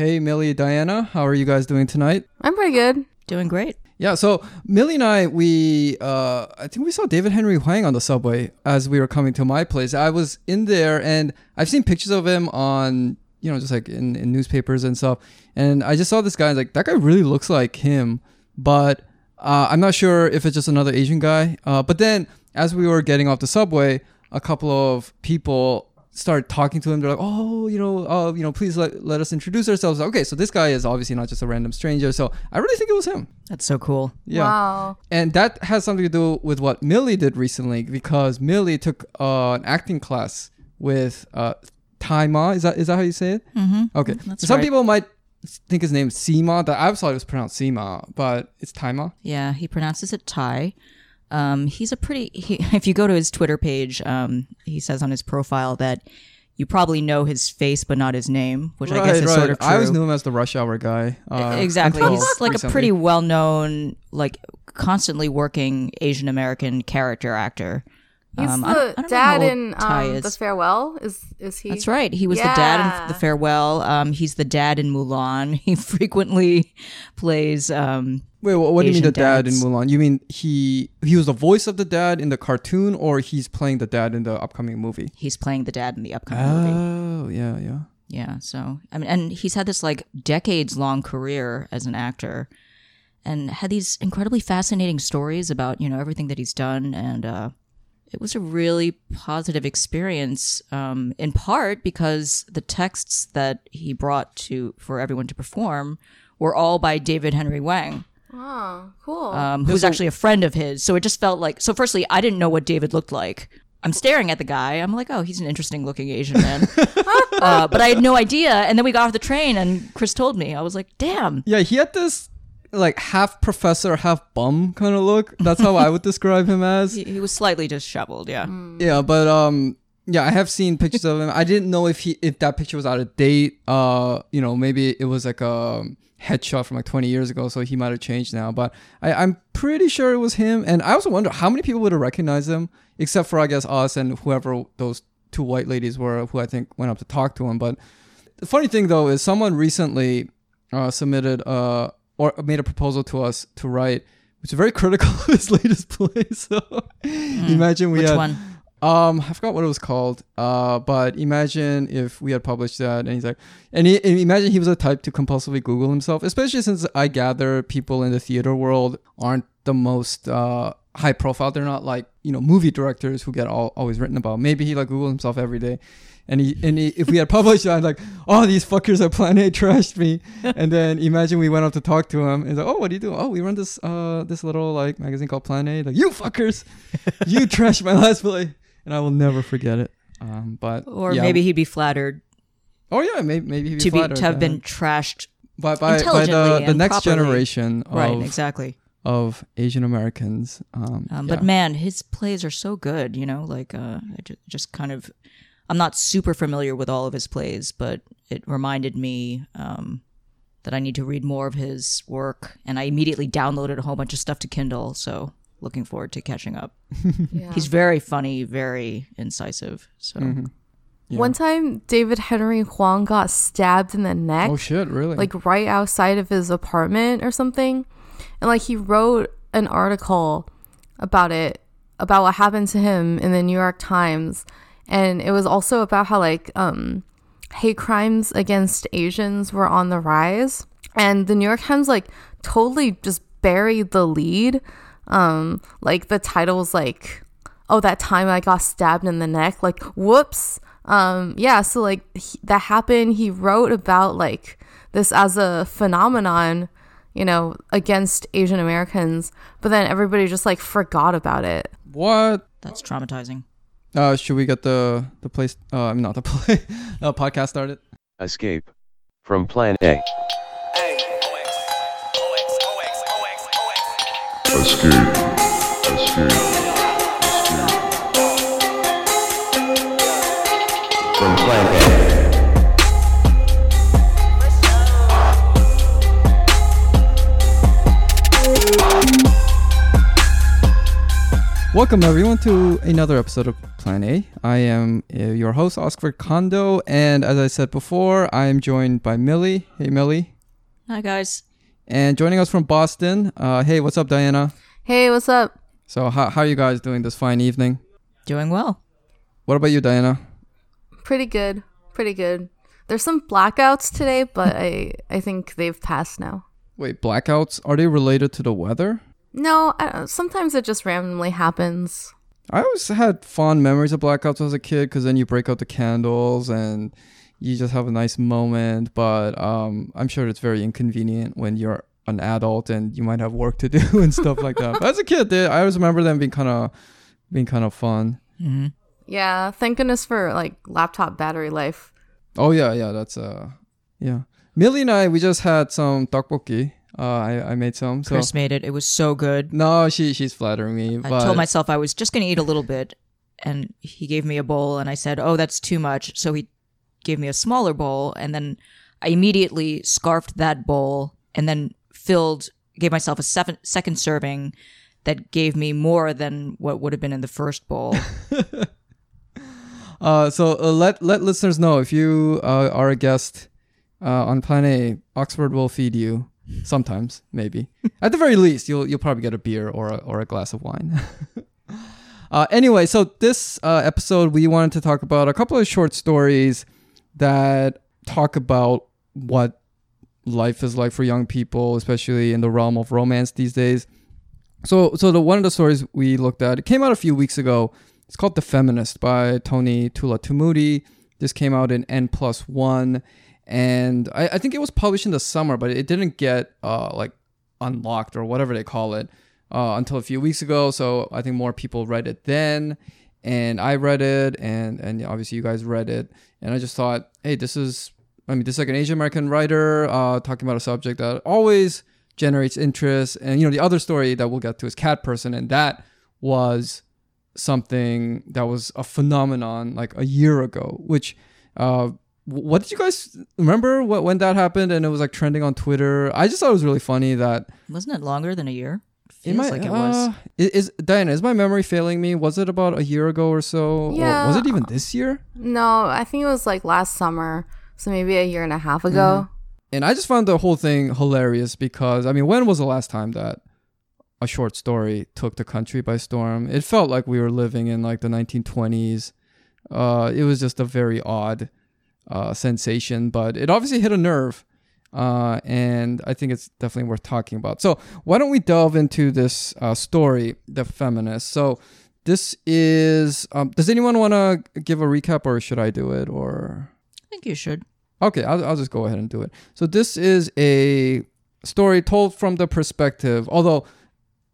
Hey, Millie, Diana, how are you guys doing tonight? I'm pretty good. Doing great. Yeah, so Millie and I, we, uh, I think we saw David Henry Hwang on the subway as we were coming to my place. I was in there and I've seen pictures of him on, you know, just like in, in newspapers and stuff. And I just saw this guy, and like, that guy really looks like him, but uh, I'm not sure if it's just another Asian guy. Uh, but then as we were getting off the subway, a couple of people start talking to him. They're like, "Oh, you know, uh, you know, please let, let us introduce ourselves." Okay, so this guy is obviously not just a random stranger. So I really think it was him. That's so cool. Yeah. Wow. And that has something to do with what Millie did recently because Millie took uh, an acting class with uh, Tzi Ma. Is that is that how you say it? Mm-hmm. Okay. That's Some right. people might think his name's Sima. That I always thought it was pronounced Sima, but it's Tzi Ma. Yeah, he pronounces it Thai. Um, he's a pretty. He, if you go to his Twitter page, um, he says on his profile that you probably know his face but not his name, which I guess is sort of true. I always knew him as the Rush Hour guy. Uh, exactly. until He's like a pretty well-known, like constantly working Asian American character actor. He's Um, I don't- the I don't dad in um, is. The Farewell. Is is he? That's right. He was the dad in The Farewell. Um, he's the dad in Mulan. He frequently plays. Um, Wait, what, what do you mean the dad in. Mulan? You mean he he was the voice of the dad in the cartoon, or he's playing the dad in the upcoming movie? he's playing the dad in the upcoming movie. Oh, yeah, yeah. Yeah. So I mean, and he's had this like decades long career as an actor, and had these incredibly fascinating stories about you know everything that he's done, and uh, it was a really positive experience. Um, in part because the texts that he brought to for everyone to perform were all by David Henry Hwang. Oh, cool. um, who's actually a friend of his. So it just felt like. So, firstly, I didn't know what David looked like. I'm staring at the guy. I'm like, oh, he's an interesting looking Asian man. uh, but I had no idea. And then we got off the train, and Chris told me. I was like, damn. Yeah, he had this like half professor, half bum kind of look. That's how I would describe him as. He, he was slightly disheveled. Yeah. Yeah, but um, yeah, I have seen pictures of him. I didn't know if he if that picture was out of date. Uh, you know, maybe it was like a headshot from like 20 years ago, so he might have changed now. But I, I'm pretty sure it was him. And I also wonder how many people would have recognized him, except for I guess us and whoever those two white ladies were, who I think went up to talk to him. But the funny thing though is someone recently uh, submitted uh or made a proposal to us to write, which is very critical of his latest play. So imagine we. Which had one? Um, I forgot what it was called. Uh, but imagine if we had published that, and he's like, and, he, and imagine he was a type to compulsively Google himself, especially since I gather people in the theater world aren't the most uh high profile. They're not like you know movie directors who get all always written about. Maybe he like Google himself every day. And he and he, if we had published that, like, oh, these fuckers at Plan A trashed me. and then imagine we went up to talk to him and he's like, oh, what do you do? Oh, we run this uh this little like magazine called Plan A. Like, you fuckers, you trashed my last play and I will never forget it. Um, but Or yeah. maybe he'd be flattered oh yeah, maybe maybe he'd be to be flattered to have been trashed. by by, by the, the next properly. generation of Right. Exactly. of Asian Americans. Um, Um, yeah. But man, his plays are so good. You know, like uh, just kind of. I'm not super familiar with all of his plays, but it reminded me um, that I need to read more of his work, and I immediately downloaded a whole bunch of stuff to Kindle. So looking forward to catching up. yeah. He's very funny, very incisive. So Mm-hmm. Yeah. One time, David Henry Hwang got stabbed in the neck, oh shit, really? like right outside of his apartment or something, and like he wrote an article about it, about what happened to him in the New York Times, and it was also about how like um hate crimes against Asians were on the rise, and the New York Times like totally just buried the lead. Um, like the title was like, "Oh, that time I got stabbed in the neck." Like, whoops. Um, yeah. So like he, that happened. He wrote about like this as a phenomenon, you know, against Asian Americans, but then everybody just like forgot about it. what? that's traumatizing. Uh, should we get the the place? Uh, I'm not the play. uh, podcast started. Escape from Plan A. Escape. Escape. Escape. From Plan Welcome everyone to another episode of Plan A. I am uh, your host Oscar Kondo, and as I said before, I am joined by Millie. Hey Millie, Hi guys. And joining us from Boston. Uh, hey, what's up, Diana? Hey, what's up? So how how are you guys doing this fine evening? Doing well. What about you, Diana? Pretty good. Pretty good. There's some blackouts today, but I I think they've passed now. Wait, blackouts are they related to the weather? No, I sometimes it just randomly happens. I always had fond memories of blackouts as a kid because then you break out the candles and you just have a nice moment. But um, I'm sure it's very inconvenient when you're an adult and you might have work to do and stuff like that. But as a kid, they, I always remember them being kind of being kind of fun. hmm Yeah, thank goodness for like laptop battery life. Oh yeah, yeah, that's uh, yeah. Millie and I, we just had some tteokbokki. Uh, I I made some. So Chris made it. It was so good. no, she she's flattering me. I but told myself I was just going to eat a little bit, and he gave me a bowl, and I said, "Oh, that's too much." So he gave me a smaller bowl, and then I immediately scarfed that bowl, and then filled, gave myself a seven, second serving that gave me more than what would have been in the first bowl. Uh, so uh, let let listeners know if you uh, are a guest uh, on Plan A, Oxford will feed you sometimes, maybe. At the very least, you'll you'll probably get a beer or a, or a glass of wine. uh, anyway, so this uh, episode we wanted to talk about a couple of short stories that talk about what life is like for young people, especially in the realm of romance these days. So, so the one of the stories we looked at it came out a few weeks ago. It's called The Feminist by Tony Tulathimutte. This came out in N plus one, and I, I think it was published in the summer, but it didn't get uh, like unlocked or whatever they call it uh, until a few weeks ago. So I think more people read it then, and I read it, and and obviously you guys read it, and I just thought, hey, this is I mean, this is like an Asian American writer uh, talking about a subject that always generates interest. And you know, the other story that we'll get to is Cat Person, and that was something that was a phenomenon like a year ago. Which, uh, what did you guys remember when that happened? And it was like trending on Twitter. I just thought it was really funny that Wasn't it longer than a year? It Feels might- like it was. uh, is, Diana? Is my memory failing me? Was it about a year ago or so? Or Yeah. was it even this year? No, I think it was like last summer, so maybe a year and a half ago. and I just found the whole thing hilarious because I mean, when was the last time that a short story took the country by storm? It felt like we were living in like the 1920s. Uh, it was just a very odd uh, sensation, but it obviously hit a nerve, uh, and I think it's definitely worth talking about. So why don't we delve into this uh, story, the feminist? So this is. Um, does anyone want to give a recap, or should I do it, or? I think you should. Okay, I'll, I'll just go ahead and do it. So this is a story told from the perspective, although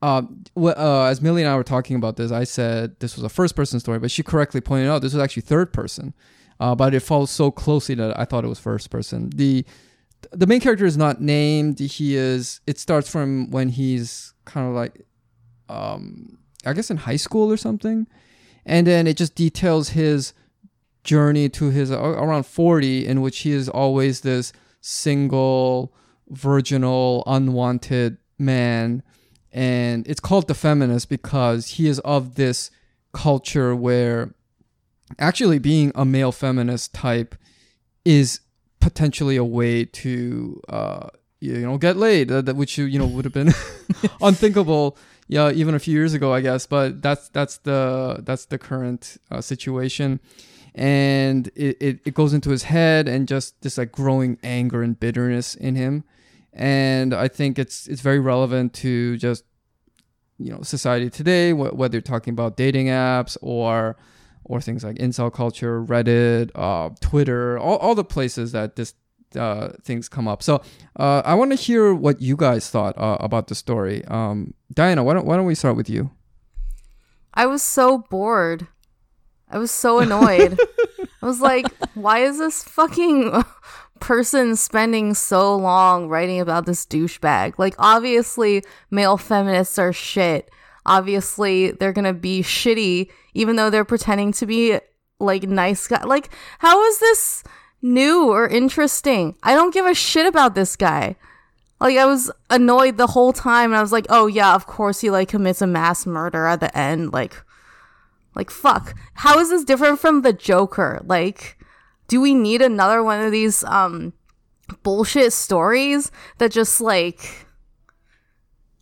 uh, uh, as Millie and I were talking about this, I said this was a first person story, but she correctly pointed out this was actually third person. Uh, but it follows so closely that I thought it was first person. The the main character is not named. He is. It starts from when he's kind of like, um, I guess in high school or something, and then it just details his journey to his uh, around 40 in which he is always this single virginal unwanted man and it's called the feminist because he is of this culture where actually being a male feminist type is potentially a way to uh you know get laid uh, that which you you know would have been unthinkable yeah even a few years ago i guess. But that's that's the that's the current uh, situation. And it, it, it goes into his head and just this like growing anger and bitterness in him. And i think it's it's very relevant to just you know society today wh- whether you're talking about dating apps or or things like incel culture reddit uh, twitter all, all the places that this uh, things come up so uh, i want to hear what you guys thought uh, about the story um, diana why don't, why don't we start with you I was so bored. I was so annoyed. I was like, why is this fucking person spending so long writing about this douchebag? Like, obviously, male feminists are shit. Obviously, they're gonna be shitty, even though they're pretending to be like nice guy. Like, how is this new or interesting? I don't give a shit about this guy. Like I was annoyed the whole time and I was like, "Oh yeah, of course he like commits a mass murder at the end." Like like fuck. How is this different from the Joker? Like do we need another one of these um bullshit stories that just like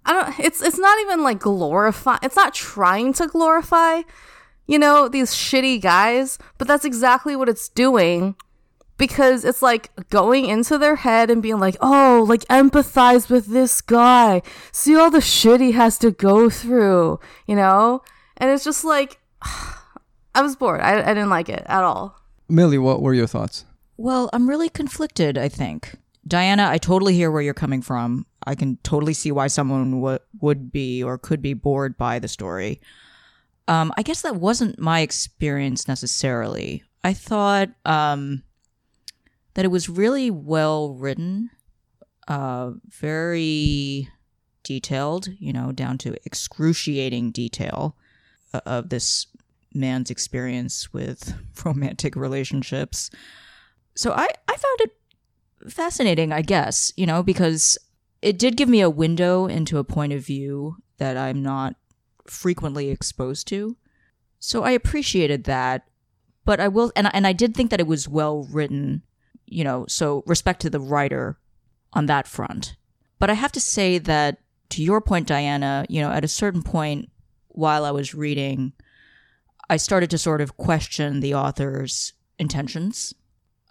I don't it's it's not even like glorify it's not trying to glorify you know these shitty guys but that's exactly what it's doing because it's like going into their head and being like oh like empathize with this guy see all the shit he has to go through you know and it's just like I was bored I, I didn't like it at all Millie, what were your thoughts? Well, I'm really conflicted, I think. Diana, I totally hear where you're coming from. I can totally see why someone w- would be or could be bored by the story. Um, I guess that wasn't my experience necessarily. I thought um, that it was really well written, uh, very detailed, you know, down to excruciating detail uh, of this man's experience with romantic relationships. So I, I found it fascinating, I guess, you know, because it did give me a window into a point of view that I'm not frequently exposed to. So I appreciated that. But I will, and, and I did think that it was well written, you know, so respect to the writer on that front. But I have to say that, to your point, Diana, you know, at a certain point while I was reading, I started to sort of question the author's intentions.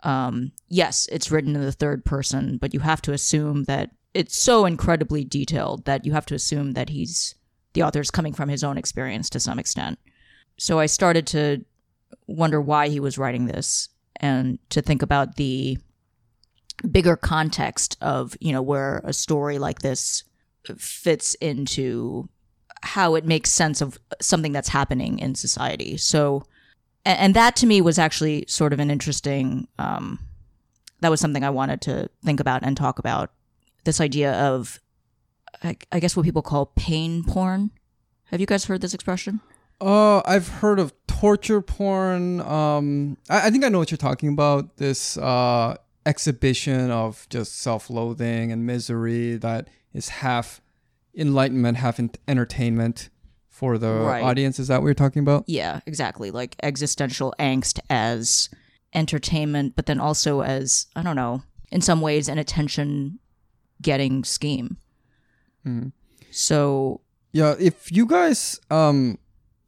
Um, yes, it's written in the third person, but you have to assume that it's so incredibly detailed that you have to assume that he's the author's coming from his own experience to some extent. So I started to wonder why he was writing this and to think about the bigger context of, you know, where a story like this fits into how it makes sense of something that's happening in society. So, and, that to me was actually sort of an interesting. Um, that was something I wanted to think about and talk about. This idea of, I, I guess, what people call pain porn. Have you guys heard this expression? Uh, I've heard of torture porn. Um, I, I think I know what you're talking about. This uh exhibition of just self-loathing and misery that is half enlightenment, half en- entertainment for the Right. audience. Is that what you're talking about? Yeah, exactly. Like existential angst as entertainment, but then also as, I don't know, in some ways, an attention getting scheme. So, Yeah. If you guys, um,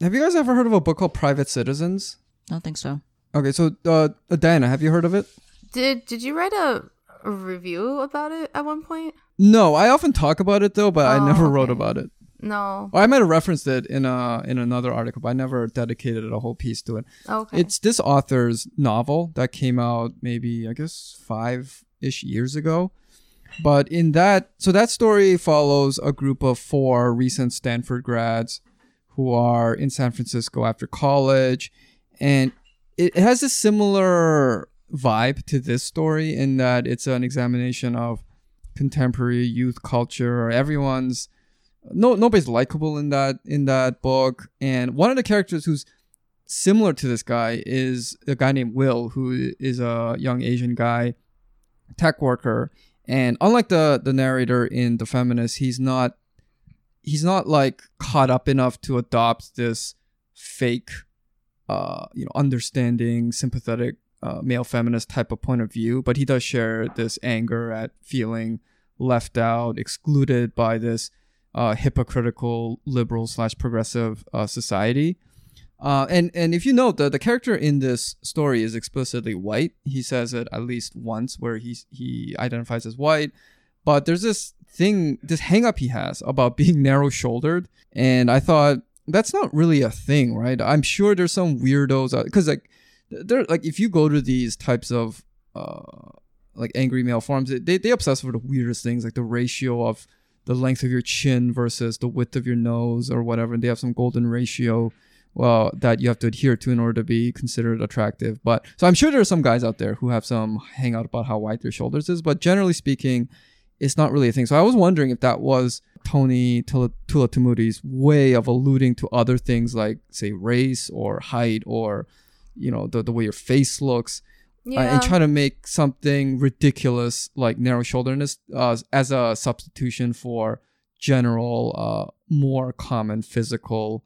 have you guys ever heard of a book called Private Citizens? I don't think so. Okay, so uh, Diana, have you heard of it? did did you write a, a review about it at one point No, I often talk about it though, but I Oh, never wrote about it. no Or I might have referenced it in a in another article, but I never dedicated a whole piece to it. okay It's this author's novel that came out maybe I guess five ish years ago. But in that, so that story follows a group of four recent Stanford grads who are in San Francisco after college, and it has a similar vibe to this story in that it's an examination of contemporary youth culture. Everyone's no nobody's likable in that in that book, and one of the characters who's similar to this guy is a guy named Will, who is a young Asian guy, tech worker. And unlike the the narrator in The Feminist, he's not he's not like caught up enough to adopt this fake, uh, you know, understanding, sympathetic uh, male feminist type of point of view. But he does share this anger at feeling left out, excluded by this uh, hypocritical liberal slash progressive uh, society. Uh, and and if you note the the character in this story is explicitly white. He says it at least once where he he identifies as white. But there's this thing, this hang up he has about being narrow shouldered, and I thought that's not really a thing, right? I'm sure there's some weirdos because like they're like if you go to these types of uh like angry male forums, they they obsess over the weirdest things like the ratio of the length of your chin versus the width of your nose or whatever. And they have some golden ratio well that you have to adhere to in order to be considered attractive. But so I'm sure there are some guys out there who have some hangout about how wide their shoulders is, but generally speaking, it's not really a thing. So I was wondering if that was Tony Tula Tulathimutte's way of alluding to other things like say race or height or you know the the way your face looks uh, and try to make something ridiculous like narrow shoulderedness uh, as a substitution for general, uh, more common physical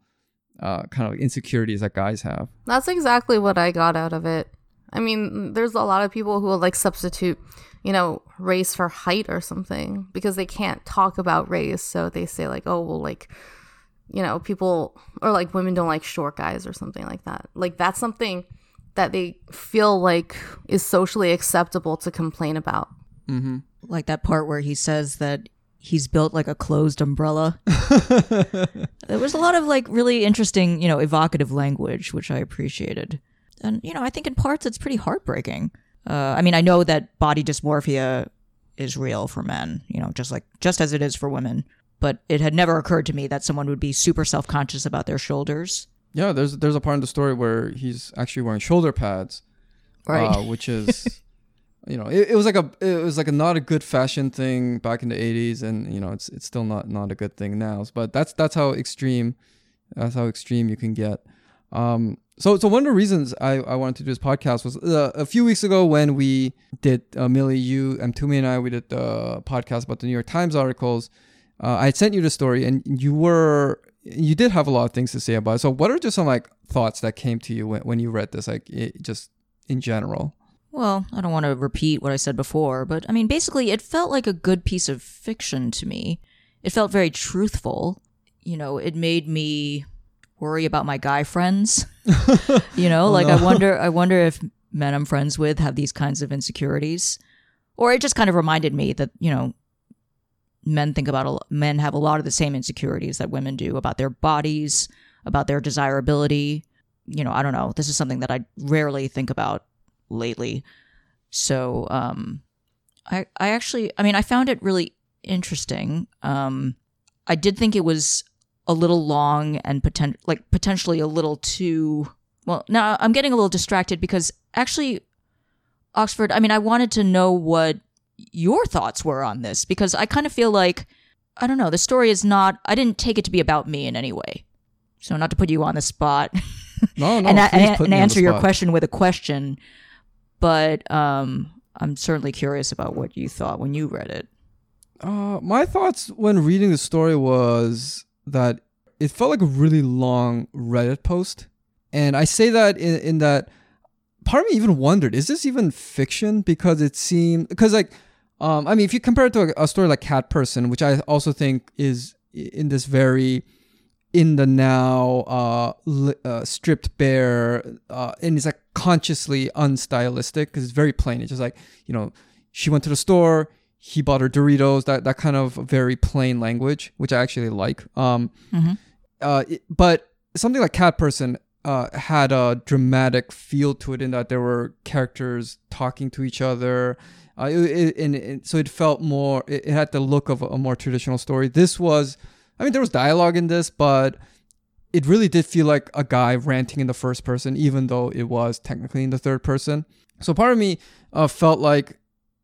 uh, kind of insecurities that guys have. That's exactly what I got out of it. I mean, there's a lot of people who will like substitute, you know, race for height or something because they can't talk about race. So they say, like, oh, well, like, you know, people or like women don't like short guys or something like that. Like, that's something that they feel like is socially acceptable to complain about. Mm-hmm. Like that part where he says that he's built like a closed umbrella. there was a lot of like really interesting, you know, evocative language, which I appreciated. And, you know, I think in parts it's pretty heartbreaking. Uh, I mean, I know that body dysmorphia is real for men, you know, just like, just as it is for women. But it had never occurred to me that someone would be super self conscious about their shoulders. Yeah, there's there's a part in the story where he's actually wearing shoulder pads, Right. uh, which is you know it, it was like a it was like a not a good fashion thing back in the 80s and you know it's it's still not not a good thing now but that's that's how extreme that's how extreme you can get. Um so so one of the reasons i i wanted to do this podcast was uh, a few weeks ago when we did uh, millie you and Toomey and i we did the podcast about the new york times articles. Uh, i sent you the story and you were you did have a lot of things to say about it. So what are just some like thoughts that came to you when, when you read this like it, just in general Well, I don't want to repeat what I said before, but I mean, basically, it felt like a good piece of fiction to me. It felt very truthful. You know, it made me worry about my guy friends. you know, oh, like I wonder, I wonder if men I'm friends with have these kinds of insecurities, or it just kind of reminded me that you know, men think about a, men have a lot of the same insecurities that women do about their bodies, about their desirability. You know, I don't know. This is something that I rarely think about lately. So um I I actually I mean I found it really interesting. Um I did think it was a little long and potent like potentially a little too well now I'm getting a little distracted because actually Oxford I mean I wanted to know what your thoughts were on this because I kind of feel like I don't know the story is not I didn't take it to be about me in any way. So not to put you on the spot no no and, please and, and me on the answer your question with a question. But um, I'm certainly curious about what you thought when you read it. Uh, my thoughts when reading the story was that it felt like a really long Reddit post, and I say that in, in that part of me even wondered, is this even fiction? Because it seemed because like, um, I mean, if you compare it to a, a story like Cat Person, which I also think is in this very in the now uh, uh stripped bare uh and it's like consciously unstylistic because it's very plain. It's just like you know she went to the store he bought her doritos that that kind of very plain language which i actually like. Um Mhm. uh it- but something like cat person uh had a dramatic feel to it in that there were characters talking to each other. Uh, it, it, and, and so it felt more it, it had the look of a, a more traditional story. This was I mean, there was dialogue in this, but it really did feel like a guy ranting in the first person, even though it was technically in the third person. So part of me uh, felt like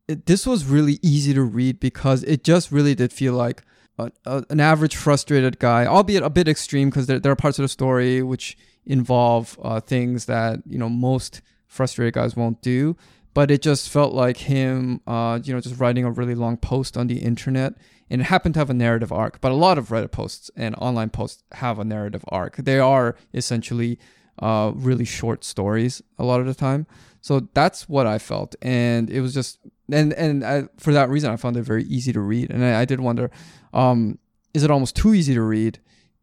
it, this was really easy to read because it just really did feel like a, a, an average frustrated guy, albeit a bit extreme because there, there are parts of the story which involve uh, things that you know most frustrated guys won't do. But it just felt like him, uh, you know, just writing a really long post on the internet and it happened to have a narrative arc. But a lot of Reddit posts and online posts have a narrative arc. They are essentially uh, really short stories a lot of the time. So that's what I felt, and it was just and and I, for that reason, I found it very easy to read. And I, I did wonder, um, is it almost too easy to read,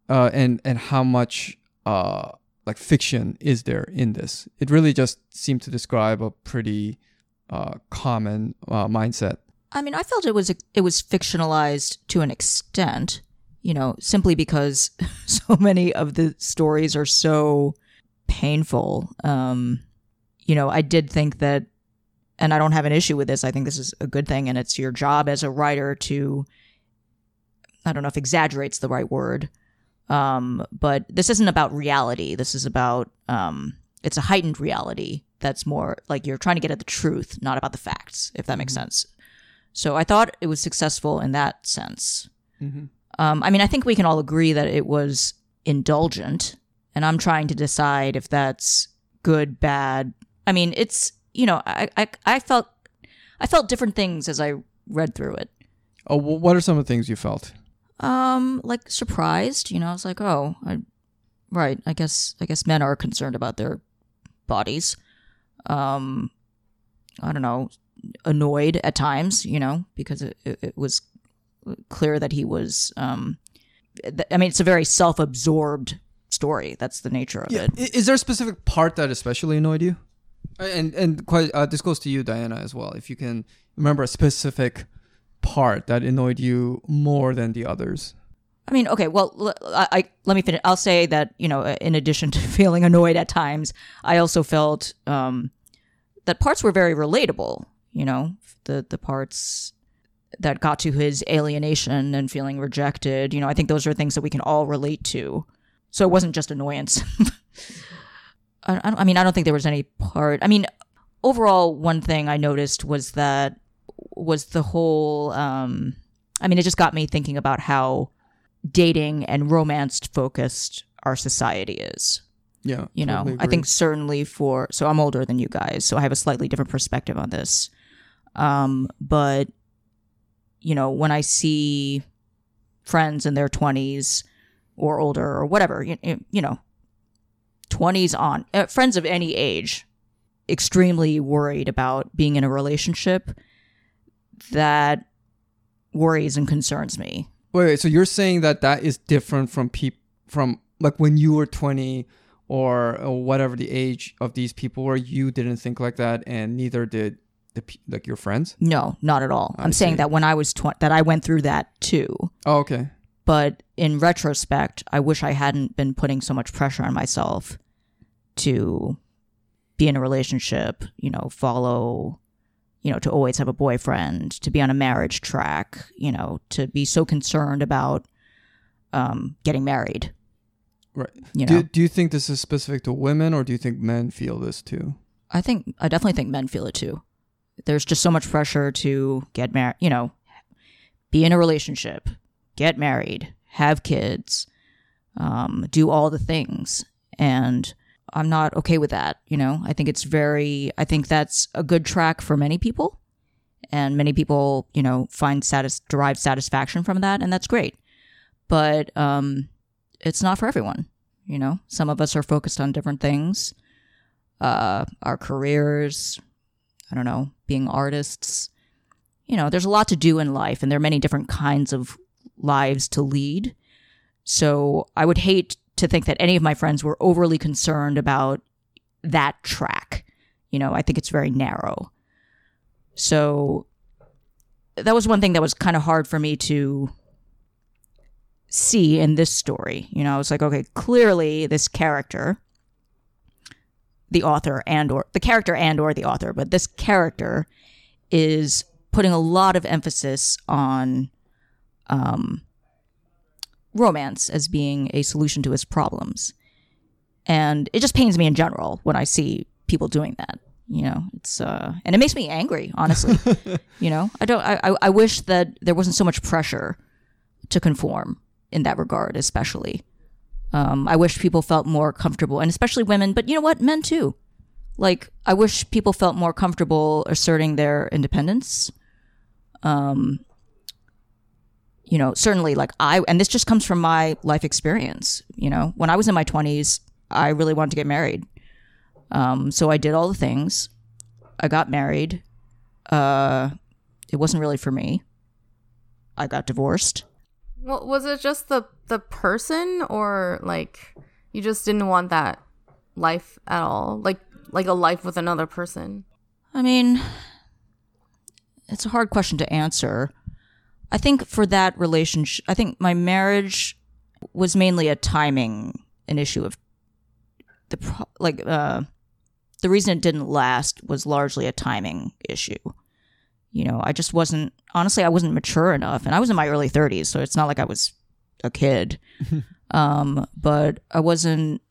uh, and and how much uh, like fiction is there in this? It really just seemed to describe a pretty uh, common uh, mindset. I mean, I felt it was it was fictionalized to an extent, you know, simply because so many of the stories are so painful. Um, you know, I did think that, and I don't have an issue with this. I think this is a good thing, and it's your job as a writer to, I don't know if exaggerates the right word, um, but this isn't about reality. This is about, um, it's a heightened reality that's more like you're trying to get at the truth, not about the facts, if that makes sense. So I thought it was successful in that sense. Mm-hmm. Um, I mean, I think we can all agree that it was indulgent, and I'm trying to decide if that's good, bad. I mean, it's you know, I, I I felt I felt different things as I read through it. Oh, wh- what are some of the things you felt? Um, like surprised, you know, I was like, oh, I, right. I guess I guess men are concerned about their bodies. Um, I don't know, annoyed at times, you know, because it, it, it was clear that he was. Um, th- I mean, it's a very self-absorbed story. That's the nature of it. I- Is there a specific part that especially annoyed you? And and quite uh, this goes to you, Diana, as well. If you can remember a specific part that annoyed you more than the others. I mean, okay, well, l- I, I- let me finish. I'll say that you know, in addition to feeling annoyed at times, I also felt um, that parts were very relatable. You know, the the parts that got to his alienation and feeling rejected. You know, I think those are things that we can all relate to. So it wasn't just annoyance. I, I, I mean, I don't think there was any part. I mean, overall, one thing I noticed was that was the whole. Um, I mean, it just got me thinking about how dating and romance focused our society is. Yeah, You know, I think certainly for so I'm older than you guys, so I have a slightly different perspective on this. Um, but you know, when I see friends in their 20s or older or whatever, you, you know, 20s on, uh, friends of any age, extremely worried about being in a relationship, that worries and concerns me. Wait, wait, so you're saying that that is different from people from like when you were 20 or, or whatever the age of these people were, you didn't think like that, and neither did the like your friends. No, not at all. I I'm saying that when I was 20, that I went through that too. Oh, okay. But in retrospect, I wish I hadn't been putting so much pressure on myself to be in a relationship, you know, follow, you know, to always have a boyfriend, to be on a marriage track, you know, to be so concerned about um, getting married. Right. You know, Do, do you think this is specific to women, or do you think men feel this too? I think I definitely think men feel it too. There's just so much pressure to get married, you know, be in a relationship, get married, have kids, um, do all the things, and I'm not okay with that. You know, I think it's very. I think that's a good track for many people, and many people, you know, find satis- derive satisfaction from that, and that's great. But um, it's not for everyone. You know, some of us are focused on different things uh, our careers, I don't know, being artists. You know, there's a lot to do in life, and there are many different kinds of lives to lead. So I would hate to think that any of my friends were overly concerned about that track. You know, I think it's very narrow. So that was one thing that was kind of hard for me to see in this story. You know, I was like, okay, clearly this character the author and or the character and or the author but this character is putting a lot of emphasis on um, romance as being a solution to his problems. And it just pains me in general when i see people doing that you know? It's uh and it makes me angry honestly you know? I don't I, I i wish that there wasn't so much pressure to conform in that regard especially um, I wish people felt more comfortable, and especially women, but you know what? Men too. Like, I wish people felt more comfortable asserting their independence. Um, you know, certainly, like, I, and this just comes from my life experience. You know, when I was in my 20s, I really wanted to get married. Um, so I did all the things. I got married. Uh, it wasn't really for me. I got divorced. Well, was it just the the person or like you just didn't want that life at all? Like like a life with another person? I mean, it's a hard question to answer. I think for that relationship, I think my marriage was mainly a timing, an issue of the pro- like uh, the reason it didn't last was largely a timing issue. You know, I just wasn't honestly I wasn't mature enough, and I was in my early thirties, so it's not like I was a kid. um, but I wasn't.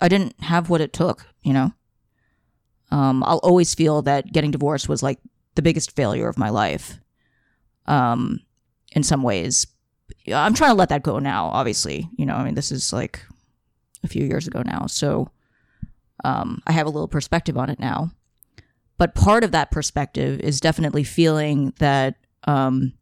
I didn't have what it took. You know. Um, I'll always feel that getting divorced was like the biggest failure of my life. Um, in some ways, I'm trying to let that go now. Obviously, you know, I mean, this is like a few years ago now. So, Um, I have a little perspective on it now. But part of that perspective is definitely feeling that um,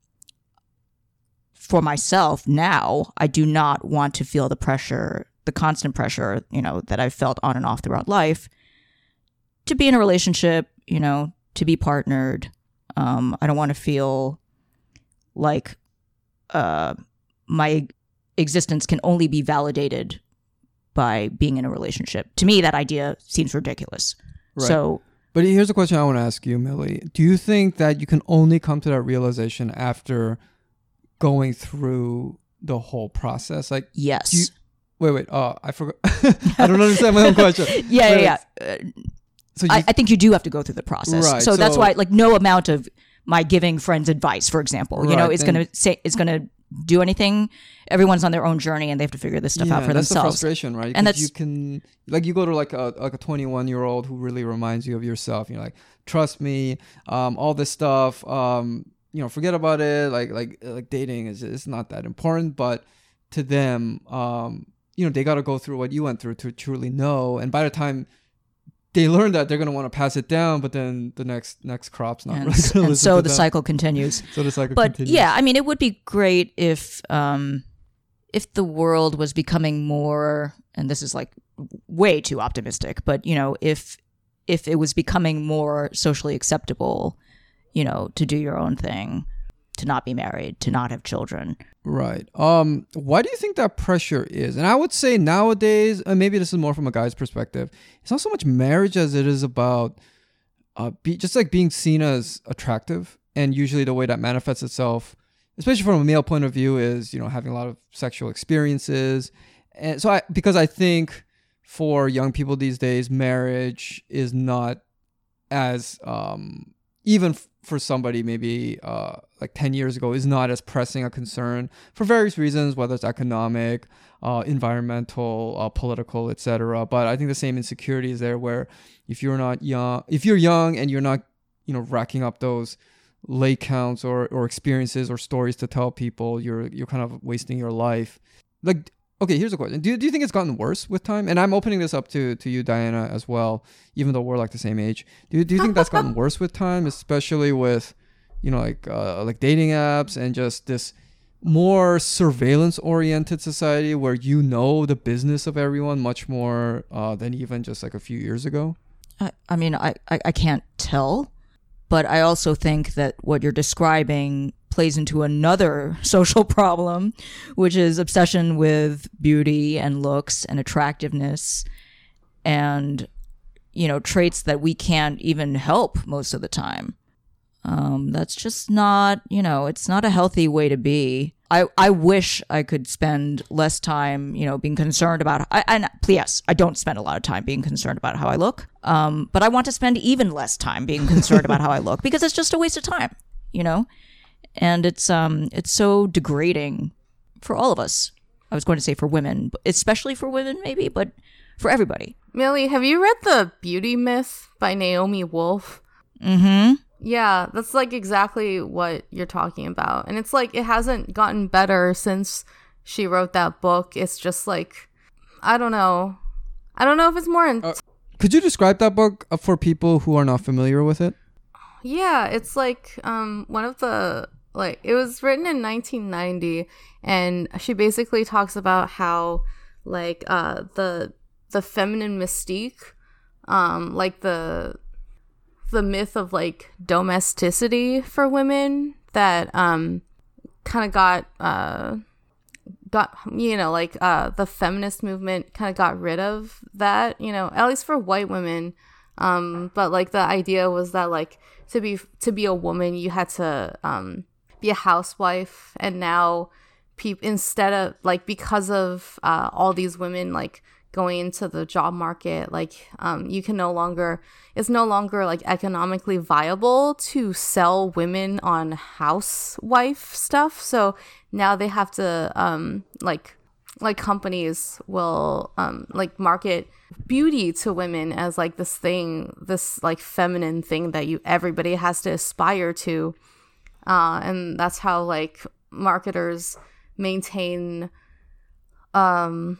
for myself now, I do not want to feel the pressure, the constant pressure, you know, that I've felt on and off throughout life to be in a relationship, you know, to be partnered. Um, I don't want to feel like uh, my existence can only be validated by being in a relationship. To me, that idea seems ridiculous. Right. So, But here's a question I want to ask you, Millie. Do you think that you can only come to that realization after going through the whole process? Like, yes. You- wait, wait. Oh, I forgot. I don't understand my own question. yeah, Wait, yeah, yeah. Uh, So you, I, I think you do have to go through the process. Right, so, that's why, like, no amount of my giving friends advice, for example, you know, Right, is going to say going to do anything. Everyone's on their own journey, and they have to figure this stuff out for that's the themselves. frustration, right? And that's- you can like you go to like a like a 21 year old who really reminds you of yourself. You're like, trust me, um, all this stuff, um, you know, forget about it. Like like like dating is it's not that important, but to them, um, you know, they got to go through what you went through to truly know. And by the time they learn that, they're gonna want to pass it down, but then the next next crop's not And, really and listen so to the them. cycle continues. So the cycle but continues. yeah, I mean, it would be great if um, if the world was becoming more, and this is like way too optimistic, but you know, if if it was becoming more socially acceptable, you know, to do your own thing, to not be married, to not have children. Right. Um. Why do you think that pressure is? And I would say nowadays, and maybe this is more from a guy's perspective. It's not so much marriage as it is about, uh, be just like being seen as attractive. And usually, the way that manifests itself, especially from a male point of view, is you know having a lot of sexual experiences. And so I, because I think for young people these days, marriage is not as um even for somebody maybe uh like 10 years ago is not as pressing a concern for various reasons whether it's economic uh environmental uh, political etc but i think the same insecurity is there where if you're not young if you're young and you're not you know racking up those lay counts or or experiences or stories to tell people you're you're kind of wasting your life. Like okay here's a question. Do, do you think it's gotten worse with time? And i'm opening this up to to you diana as well even though we're like the same age. Do, you- do you think that's gotten worse with time especially with you know like uh, like dating apps and just this more surveillance oriented society where you know the business of everyone much more uh, than even just like a few years ago? I, I mean, I, I, I can't tell, but I also think that what you're describing plays into another social problem, which is obsession with beauty and looks and attractiveness and, you know, traits that we can't even help most of the time. Um, that's just not, you know, it's not a healthy way to be. I, I wish I could spend less time, you know, being concerned about. I, and yes, I don't spend a lot of time being concerned about how I look. Um, but I want to spend even less time being concerned about how I look because it's just a waste of time, you know. And it's um, it's so degrading for all of us. I was going to say for women, especially for women, maybe, but for everybody. Millie, have you read The Beauty Myth by Naomi Wolf? Mm-hmm. Yeah, that's like exactly what you're talking about. And it's like it hasn't gotten better since she wrote that book. It's just like I don't know. I don't know if it's more in could you describe that book uh, for people who are not familiar with it Yeah, it's like um one of the like it was written in 1990 and she basically talks about how like uh the the feminine mystique um like the the myth of like domesticity for women that um kind of got uh got you know like uh the feminist movement kind of got rid of that you know at least for white women. Um but like the idea was that like to be to be a woman you had to um be a housewife and now people instead of like because of uh all these women like going into the job market like um you can no longer it's no longer like economically viable to sell women on housewife stuff. So now they have to um like like companies will um like market beauty to women as like this thing this like feminine thing that you everybody has to aspire to uh and that's how like marketers maintain um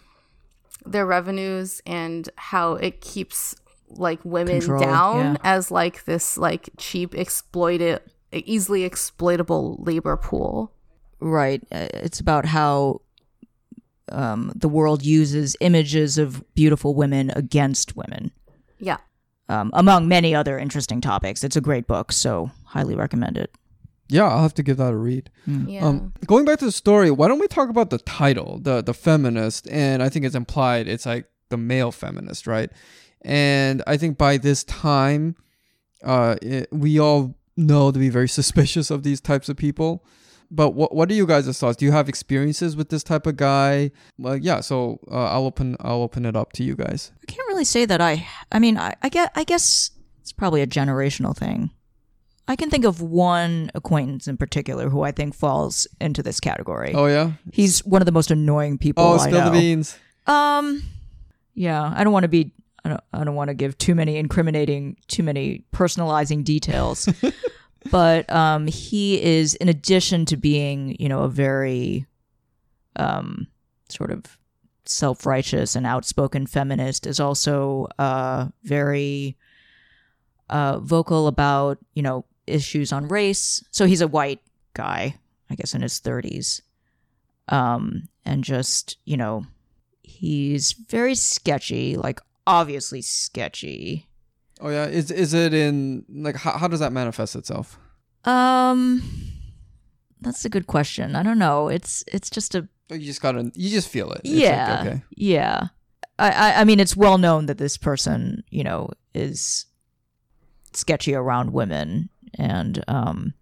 their revenues and how it keeps like women Control, down yeah. as like this like cheap exploited easily exploitable labor pool. Right. Uh, It's about how um, the world uses images of beautiful women against women, Yeah. um, among many other interesting topics. It's a great book, so highly recommend it. Yeah, I'll have to give that a read. Yeah. Um, going back to the story, why don't we talk about the title, the the feminist? And I think it's implied it's like the male feminist, right? And I think by this time, uh, it, we all know to be very suspicious of these types of people. But what what are you guys' thoughts? Do you have experiences with this type of guy? Well, yeah. So uh, I'll open I'll open it up to you guys. I can't really say that I. I mean, I, I get. I guess it's probably a generational thing. I can think of one acquaintance in particular who I think falls into this category. Oh yeah. He's one of the most annoying people Oh, I spill know. the beans. Um, yeah, I don't want to be. I don't. I don't want to give too many incriminating, too many personalizing details. but um, he is, in addition to being, you know, a very, um, sort of self-righteous and outspoken feminist, is also uh very, uh, vocal about you know issues on race. So he's a white guy, I guess, in his thirties, um, and just you know he's very sketchy like obviously sketchy Oh yeah. Is is it in like how, how does that manifest itself? um that's a good question i don't know it's it's just a Oh, You just gotta you just feel it. It's yeah Like, okay. yeah I, I i mean it's well known that this person you know is sketchy around women and um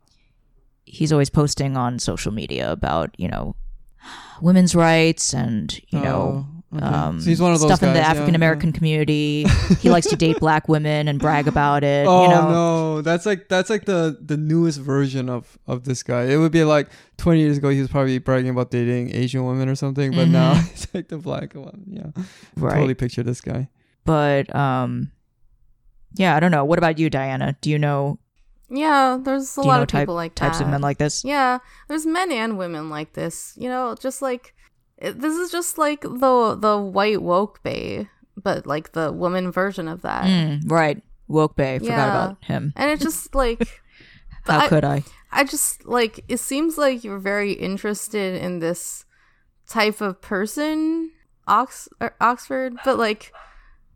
he's always posting on social media about you know women's rights and you know Oh, okay. um, So he's one of those stuff in the guys, yeah, African American community. he likes to date black women and brag about it. Oh you know, no, that's like that's like the the newest version of of this guy. It would be like 20 years ago he was probably bragging about dating Asian women or something, but now Mhm. it's like the black one. Yeah, right? totally picture this guy. But um, yeah, I don't know. What about you, Diana? Do you know Yeah, there's a do you lot know of type, people like types of men like this? Yeah, there's men and women like this. You know, just like it, this is just like the the white woke bae, but like the woman version of that. Mm, right, woke bae. Forgot Yeah. about him. And it's just like How I- could I? I just like it seems like you're very interested in this type of person, Ox Oxford, but like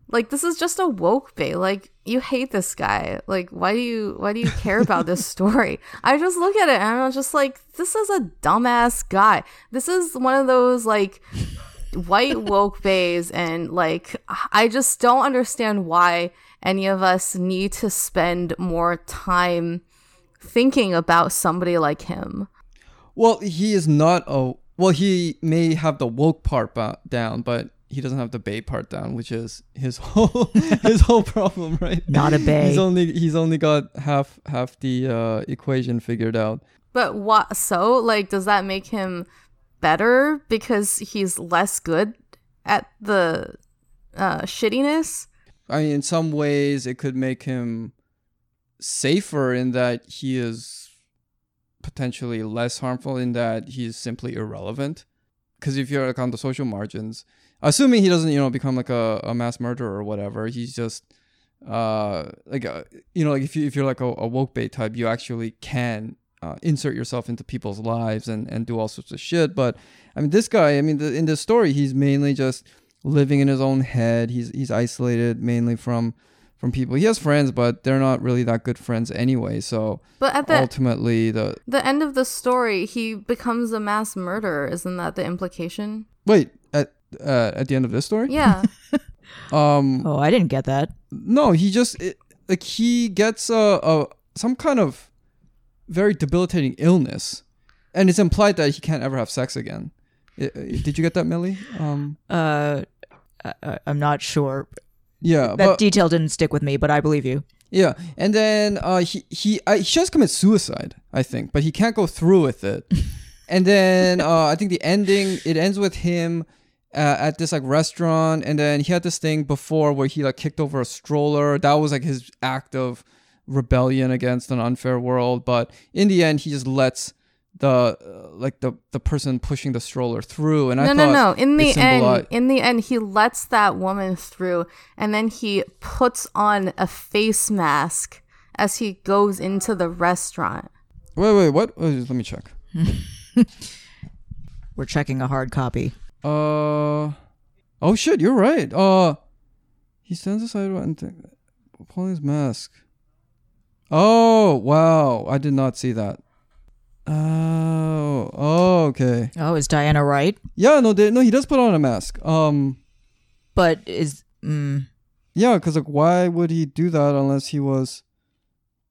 like this is just a woke bae. Like you hate this guy. Like why do you why do you care about this story? I just look at it and I'm just like this is a dumbass guy. This is one of those like white woke baes and like I just don't understand why any of us need to spend more time thinking about somebody like him. Well, he is not a well. He may have the woke part down, but he doesn't have the bay part down, which is his whole his whole problem, right? Not a bay. He's only he's only got half half the uh, equation figured out. But what so like does that make him better because he's less good at the uh shittiness? I mean, in some ways, it could make him safer in that he is potentially less harmful in that he's simply irrelevant. Because if you're like on the social margins, assuming he doesn't, you know, become like a, a mass murderer or whatever, he's just uh like uh, you know like if you if you're like a, a woke bait type, you actually can uh, insert yourself into people's lives and and do all sorts of shit. But I mean, this guy, I mean, the, in this story, he's mainly just living in his own head. He's he's isolated mainly from from people. He has friends, but they're not really that good friends anyway. So But at the ultimately, the the end of the story, he becomes a mass murderer. Isn't that the implication? wait at uh, at the end of this story, Yeah. um, Oh, I didn't get that. no, he just it, like he gets a, a some kind of very debilitating illness, and it's implied that he can't ever have sex again. I- I- did you get that, Millie? Um, Uh, I, I- I'm not sure. yeah, That but detail didn't stick with me, but I believe you. Yeah, and then uh, he he I, he just commits suicide, I think, but he can't go through with it. and then uh, I think the ending it ends with him uh, at this like restaurant, and then he had this thing before where he like kicked over a stroller. That was like his act of rebellion against an unfair world. But in the end, he just lets the uh, like the the person pushing the stroller through, and I no, no, thought no. In the end, in the end, he lets that woman through, and then he puts on a face mask as he goes into the restaurant. Wait, wait, what? Let me check. We're checking a hard copy. Uh, oh shit, you're right. Uh, he stands aside and th- pulling his mask. Oh wow, I did not see that. Oh, oh, okay. Oh, is Diana right? Yeah, no, they, no, he does put on a mask. Um, But is mm, yeah, because like, why would he do that unless he was,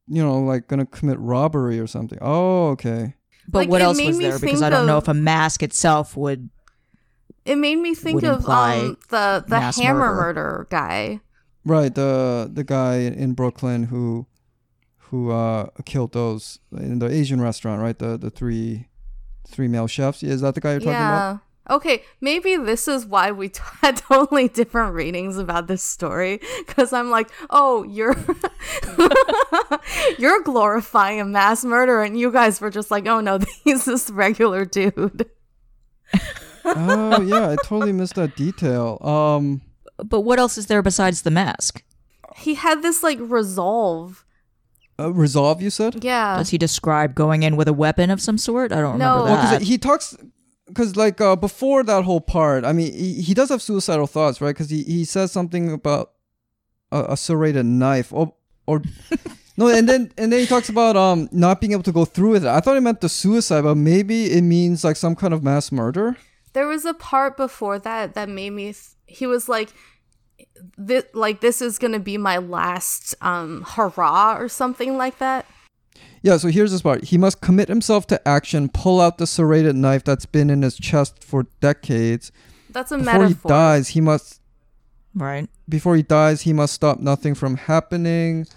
you know, like gonna commit robbery or something? Oh, okay. but Like, what else was there? Because I don't know if a mask itself would. It made me think of um, the the hammer murder. murder guy. Right, the the guy in Brooklyn who who uh killed those in the Asian restaurant, right? The the three three male chefs. Is that the guy you're talking about? Okay, maybe this is why we t- had totally different readings about this story. Because I'm like, oh, you're you're glorifying a mass murder, and you guys were just like, oh no, he's this regular dude. Oh yeah, I totally missed that detail. Um But what else is there besides the mask? He had this like resolve. uh, resolve you said? Yeah. Does he describe going in with a weapon of some sort? I don't No. remember Well, that. Because he talks because like uh, before that whole part, I mean, he, he does have suicidal thoughts, right? Because he, he says something about a, a serrated knife, or or no, and then and then he talks about um not being able to go through with it. I thought it meant the suicide, but maybe it means like some kind of mass murder. There was a part before that that made me. Th- he was like, this, like this is gonna be my last um hurrah or something like that. Yeah, so here's this part. He must commit himself to action, pull out the serrated knife that's been in his chest for decades. That's a Before metaphor. Before he dies, he must right? before he dies, he must stop nothing from happening.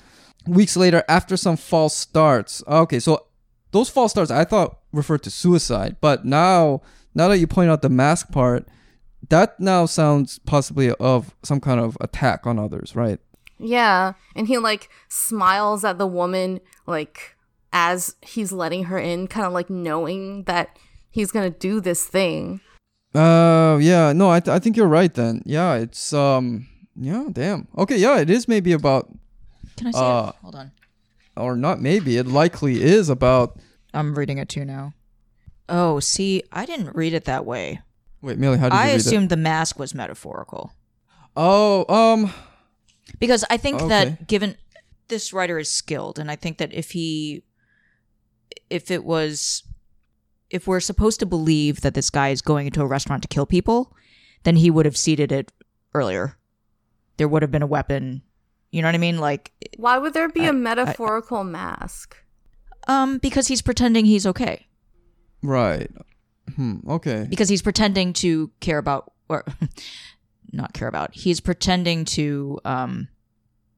Weeks later, after some false starts. Okay, so those false starts I thought referred to suicide, but now now that you point out the mask part, that now sounds possibly of some kind of attack on others, right? Yeah, and he like smiles at the woman like as he's letting her in, kind of like knowing that he's gonna do this thing. Uh, yeah, no, I, th- I think you're right then. Yeah, it's um, yeah, damn. Okay, yeah, it is maybe about, Can I see Uh, it? Hold on. or not maybe, it likely is about. I'm reading it too now. Oh, see, I didn't read it that way. Wait, Millie, how did you I read it? assumed the mask was metaphorical Oh, um, because I think Okay. that given this writer is skilled, and I think that if he, if it was, if we're supposed to believe that this guy is going into a restaurant to kill people, then he would have seeded it earlier. There would have been a weapon. You know what I mean? Like, Why would there be I- a metaphorical mask? um, because he's pretending he's okay. Right. Hmm. Okay. because he's pretending to care about or not care about he's pretending to um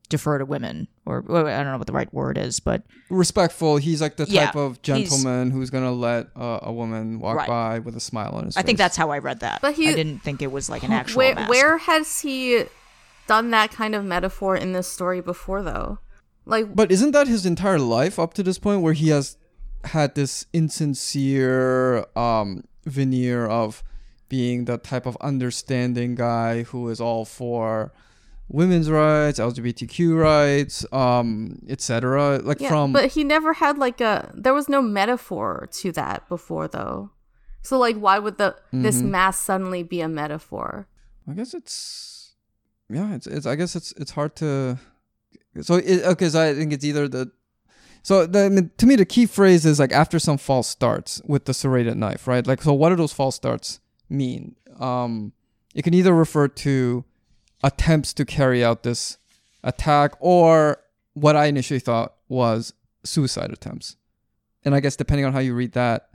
defer to women or well, i don't know what the right word is but respectful. He's like the Yeah, type of gentleman who's gonna let uh, a woman walk Right. by with a smile on his face. i think that's how i read that But he- i didn't think it was like an actual Where mask. where has he done that kind of metaphor in this story before though? Like But isn't that his entire life up to this point, where he has had this insincere um, veneer of being the type of understanding guy who is all for women's rights, LGBTQ rights, um, etc. Like yeah, from but he never had like a there was no metaphor to that before though. So like why would the this Mm-hmm. mask suddenly be a metaphor? I guess it's yeah, it's it's I guess it's it's hard to so it, okay, so I think it's either the so the, I mean, to me the key phrase is like after some false starts with the serrated knife, right? Like so what do those false starts mean? Um it can either refer to attempts to carry out this attack or what I initially thought was suicide attempts. And I guess depending on how you read that,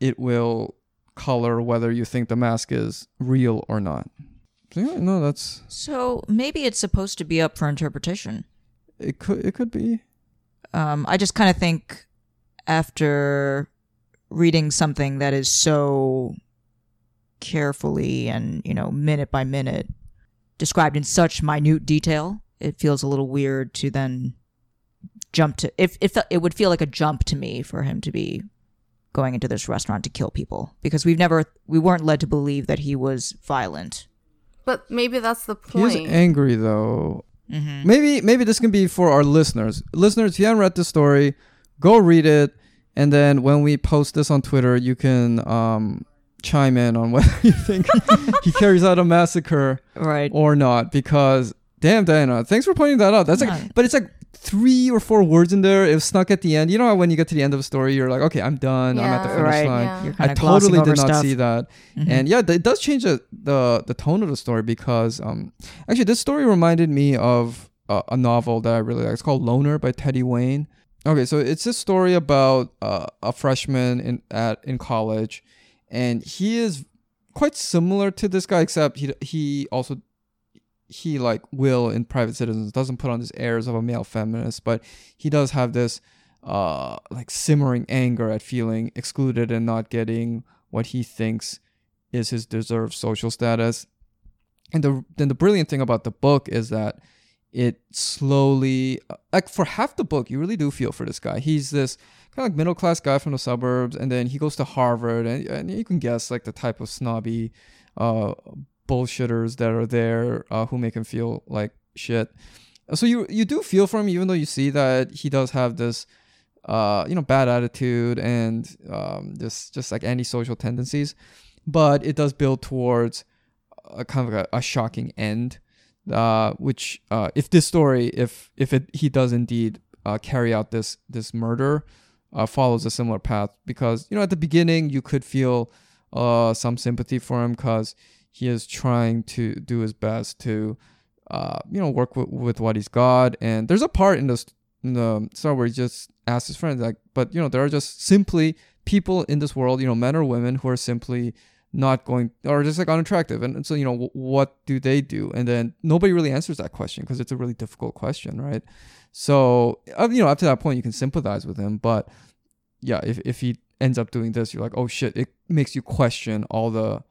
it will color whether you think the mask is real or not. So yeah, no, that's so maybe it's supposed to be up for interpretation it. Could it could be. Um i just kind of think after reading something that is so carefully and you know minute by minute described in such minute detail it feels a little weird to then jump to if if it would feel like a jump to me for him to be going into this restaurant to kill people because we've never we weren't led to believe that he was violent. But maybe that's the He is point. angry though. Mm-hmm. Maybe maybe this can be for our listeners. Listeners, if you haven't read the story, go read it, and then when we post this on Twitter, you can um, chime in on whether you think he carries out a massacre Right. or not. Because damn, Diana, thanks for pointing that out. That's Yeah. like, but it's like three or four words in there. It was snuck at the end. You know how when you get to the end of a story, you're like, okay, I'm done. I'm at the Yeah. finish Right. line. Yeah. I kind of glossing totally did not stuff. see that. Mhm. And yeah, it does change the, the the tone of the story because um actually this story reminded me of a, a novel that I really like. It's called Loner by Teddy Wayne. Okay, so it's a story about uh, a freshman in at in college, and he is quite similar to this guy, except he he also he like Will in Private Citizens doesn't put on these airs of a male feminist, but he does have this uh like simmering anger at feeling excluded and not getting what he thinks is his deserved social status. And the then the brilliant thing about the book is that it slowly like for half the book you really do feel for this guy. He's this kind of like middle class guy from the suburbs and then he goes to Harvard and, and you can guess like the type of snobby uh bullshitters that are there uh, who make him feel like shit. So you you do feel for him even though you see that he does have this uh, you know, bad attitude and um, just just like antisocial tendencies, but it does build towards a kind of a, a shocking end. Uh, which, uh, if this story, if if it he does indeed uh, carry out this this murder, uh, follows a similar path, because you know at the beginning you could feel uh some sympathy for him because he is trying to do his best to uh you know work with, with what he's got, and there's a part in this in the story where he just asks his friends like but you know there are just simply people in this world you know men or women who are simply not going or just like unattractive. And so you know w- what do they do? And then nobody really answers that question because it's a really difficult question right? So uh, you know up to that point you can sympathize with him but yeah if, if he ends up doing this you're like oh shit it makes you question all the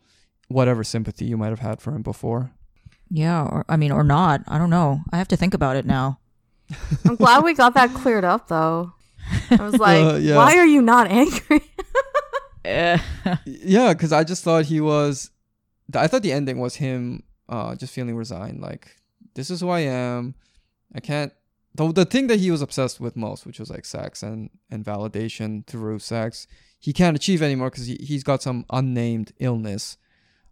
whatever sympathy you might have had for him before Yeah, or I mean, or not. I don't know. I have to think about it now. I'm glad we got that cleared up though. I was like, Uh, yeah. why are you not angry? Eh. yeah because i just thought he was i thought the ending was him uh just feeling resigned like this is who i am i can't the, the thing that he was obsessed with most which was like sex and and validation through sex he can't achieve anymore because he, he's got some unnamed illness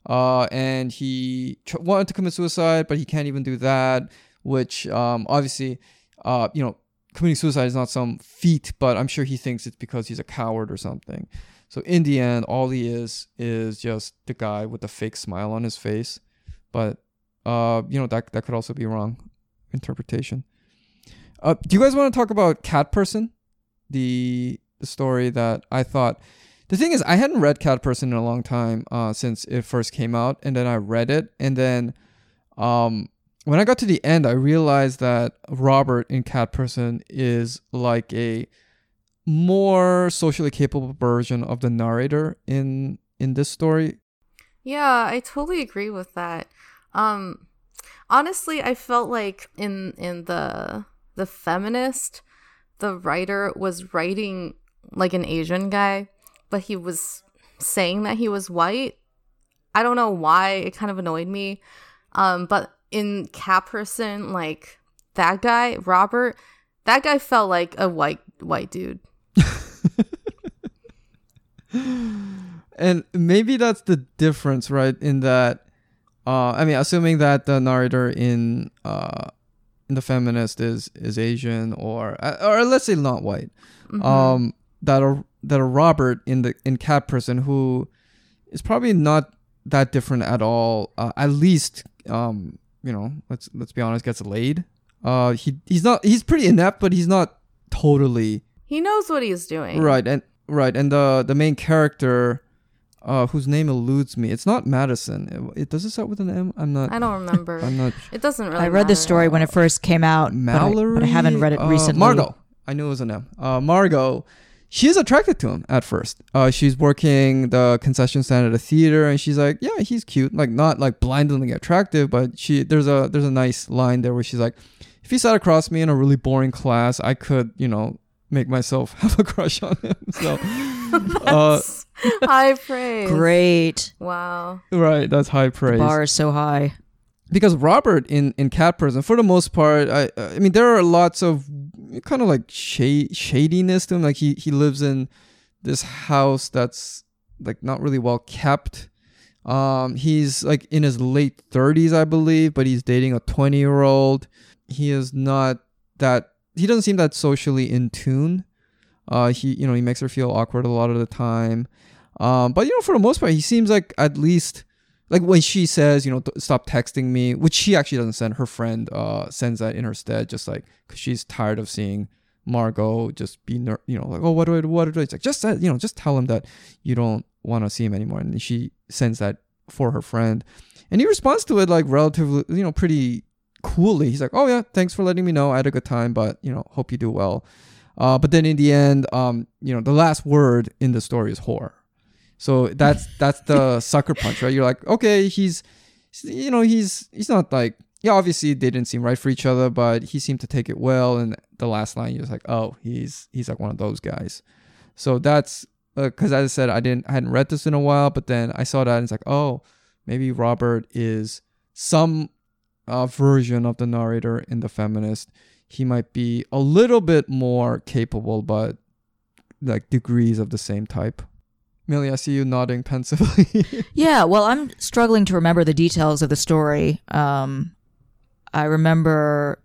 uh and he tr- wanted to commit suicide but he can't even do that which um obviously uh you know committing suicide is not some feat but i'm sure he thinks it's because he's a coward or something so in the end, all he is is just the guy with the fake smile on his face. But uh, you know that that could also be wrong interpretation. Uh, do you guys want to talk about Cat Person, the the story that I thought? The thing is, I hadn't read Cat Person in a long time uh, since it first came out, and then I read it, and then um, when I got to the end, I realized that Robert in Cat Person is like a more socially capable version of the narrator in in this story. Yeah, I totally agree with that. Um honestly, I felt like in in the the feminist, the writer was writing like an Asian guy, but he was saying that he was white. I don't know why, it kind of annoyed me. Um but in Cat Person, like that guy, Robert, that guy felt like a white white dude. And maybe that's the difference, right? In that, uh, I mean, assuming that the narrator in uh, in the feminist is is Asian or uh, or let's say not white, Mhm. um, that a that a Robert in the in Cat Person who is probably not that different at all. Uh, at least, um, you know, let's let's be honest, gets laid. Uh, he he's not he's pretty inept, but he's not totally he knows what he's doing. Right, and right, and the the main character, uh, whose name eludes me. It's not Madison. It, it does it start with an M? I'm not. I don't remember. I'm not. It doesn't really I read the story when it first came out, but I, Mallory. but I haven't read it Uh, recently. Margot. I knew it was an M. Uh, Margot. She is attracted to him at first. Uh, she's working the concession stand at a theater, and she's like, "Yeah, he's cute. Like not like blindingly attractive, but she there's a there's a nice line there where she's like, if he sat across me in a really boring class, I could you know make myself have a crush on him. So, uh, High praise. Great. Wow. right, that's high praise. Bar is so high. Because Robert in in Cat Person, for the most part, I I mean there are lots of kind of like shade shadiness to him. Like he he lives in this house that's like not really well kept. Um, he's like in his late thirties, I believe, but he's dating a twenty year old. He is not that. He doesn't seem that socially in tune. Uh, he you know he makes her feel awkward a lot of the time. Um, but you know for the most part, he seems like at least like when she says, you know, stop texting me, which she actually doesn't send. Her friend uh sends that in her stead, just like because she's tired of seeing Margot just be, ner- you know, like, oh, what do I, do? what do I? do? It's like just that, you know, just tell him that you don't want to see him anymore, and she sends that for her friend, and he responds to it like relatively, you know, pretty coolly. He's like, oh yeah, thanks for letting me know. I had a good time, but you know, hope you do well. Uh, but then in the end, um, you know, the last word in the story is whore. So that's that's the sucker punch, right? You're like, okay, he's, you know, he's he's not like, yeah, obviously they didn't seem right for each other, but he seemed to take it well. And the last line, you're just like, oh, he's he's like one of those guys. So that's because as I said, I didn't I hadn't read this in a while, but then I saw that and it's like, oh, maybe Robert is some uh, version of the narrator in the feminist. He might be a little bit more capable, but like degrees of the same type. Millie, I see you nodding pensively. Yeah, well, I'm struggling to remember the details of the story. Um, I remember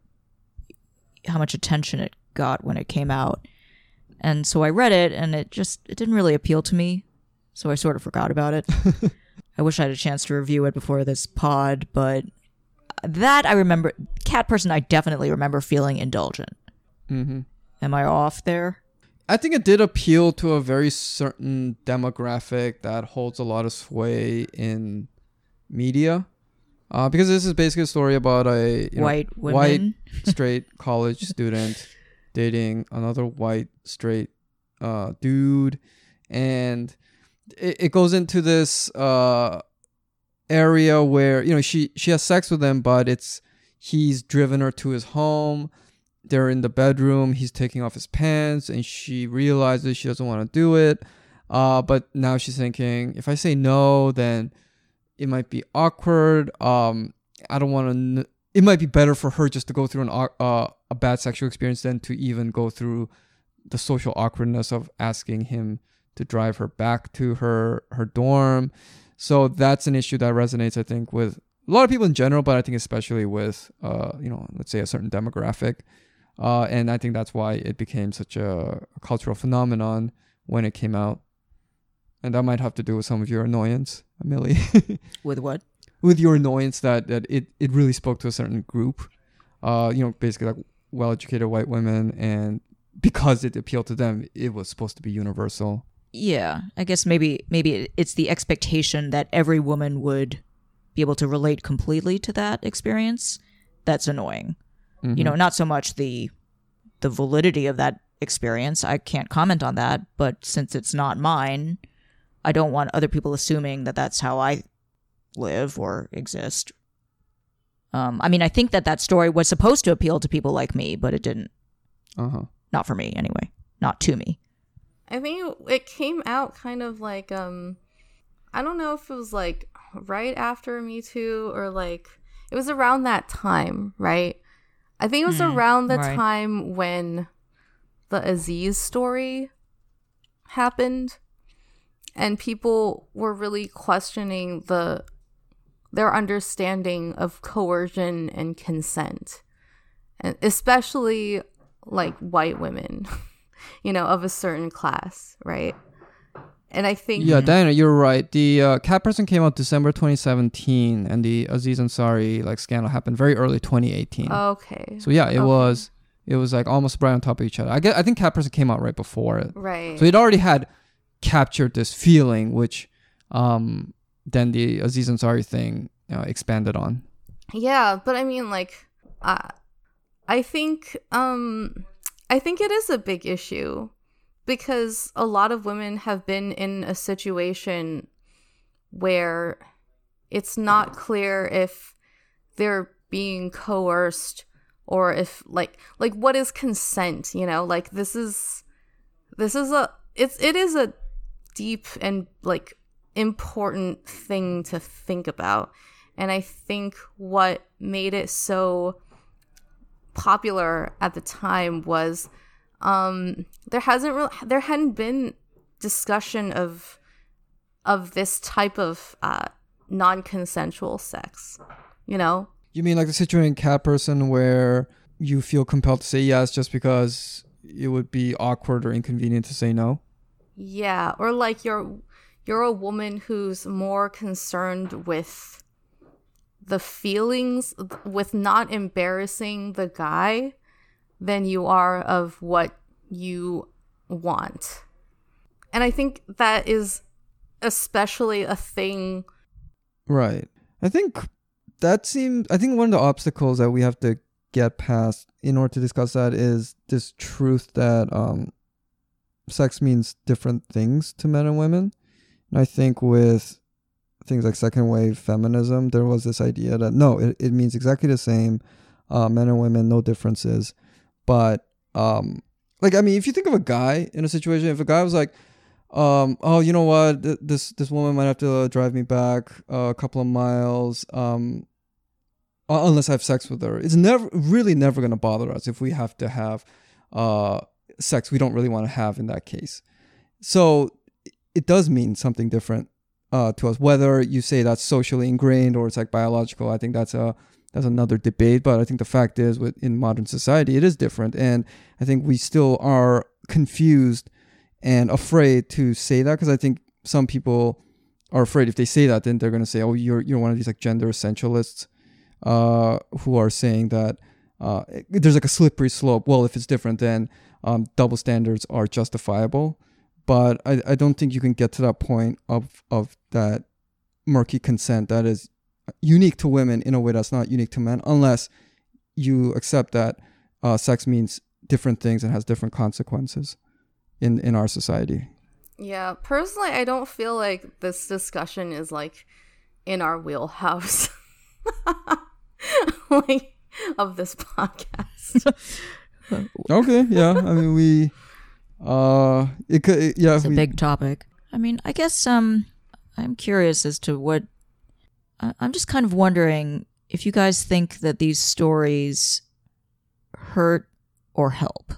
how much attention it got when it came out, and so I read it, and it just it didn't really appeal to me. So I sort of forgot about it. I wish I had a chance to review it before this pod, but that I remember. Cat person, I definitely remember feeling indulgent. hmm Am I off there? I think it did appeal to a very certain demographic that holds a lot of sway in media. Uh, because this is basically a story about a you know, White women. white straight college student dating another white straight uh, dude, and it, it goes into this uh, area where you know she she has sex with him, but it's he's driven her to his home. They're in the bedroom. He's taking off his pants, and she realizes she doesn't want to do it. Uh, but now she's thinking, if I say no, then it might be awkward. Um, I don't want to. It might be better for her just to go through an uh, a bad sexual experience than to even go through the social awkwardness of asking him to drive her back to her her dorm. So that's an issue that resonates, I think, with a lot of people in general, but I think especially with uh, you know, let's say a certain demographic. Uh, and I think that's why it became such a, cultural phenomenon when it came out. And that might have to do with some of your annoyance, Millie. With what? with your annoyance that, that it, it really spoke to a certain group. Uh, you know, basically like well educated white women and because it appealed to them, it was supposed to be universal. Yeah, I guess maybe maybe it's the expectation that every woman would be able to relate completely to that experience. That's annoying. You know, not so much the the validity of that experience. I can't comment on that, but since it's not mine, I don't want other people assuming that that's how I live or exist. Um, I mean, I think that that story was supposed to appeal to people like me, but it didn't. Uh huh. Not for me, anyway. Not to me. I think it came out kind of like um I don't know if it was like right after Me Too or like it was around that time, right? I think it was mm, around the right. time when the Aziz story happened and people were really questioning the their understanding of coercion and consent. And especially like white women, you know, of a certain class, right? And I think Yeah, Diana, you're right. The uh, Cat Person came out December 2017, and the Aziz Ansari like scandal happened very early 2018. okay. so yeah, it okay. was it was like almost right on top of each other. I get I think Cat Person came out right before it, right. so it already had captured this feeling, which um then the Aziz Ansari thing uh, expanded on. Yeah, but I mean like I I think um I think it is a big issue because a lot of women have been in a situation where it's not clear if they're being coerced or if like like what is consent you know? Like this is this is a it's it is a deep and like important thing to think about. And i think what made it so popular at the time was um there hasn't really there hadn't been discussion of of this type of uh non-consensual sex you know You mean like the situation in cat person where you feel compelled to say yes just because it would be awkward or inconvenient to say no? Yeah, or like you're you're a woman who's more concerned with the feelings with not embarrassing the guy than you are of what you want. And I think that is especially a thing Right. I think that seems. I think one of the obstacles that we have to get past in order to discuss that is this truth that um, sex means different things to men and women. And I think with things like second wave feminism, there was this idea that no, it, it means exactly the same. Uh, men and women, no differences. But um, like, I mean, if you think of a guy in a situation, if a guy was like, um oh you know what? Th- this this woman might have to drive me back a couple of miles um unless i have sex with her. It's never really never going to bother us if we have to have uh sex we don't really want to have in that case. So it does mean something different uh to us whether you say that's socially ingrained or it's like biological i think that's a that's another debate but i think the fact is with in modern society it is different and i think we still are confused and afraid to say that because I think some people are afraid if they say that, then they're gonna say, "Oh, you're you're one of these like gender essentialists uh, who are saying that uh, there's like a slippery slope." Well, if it's different, then um, double standards are justifiable. But I, I don't think you can get to that point of of that murky consent that is unique to women in a way that's not unique to men, unless you accept that uh, sex means different things and has different consequences in in our society. Yeah, personally, I don't feel like this discussion is like in our wheelhouse, like of this podcast. Okay, yeah. I mean, we uh, it could it- yeah. It's a we, big topic. I mean, I guess um, I'm curious as to what. I- I'm just kind of wondering if you guys think that these stories hurt or help.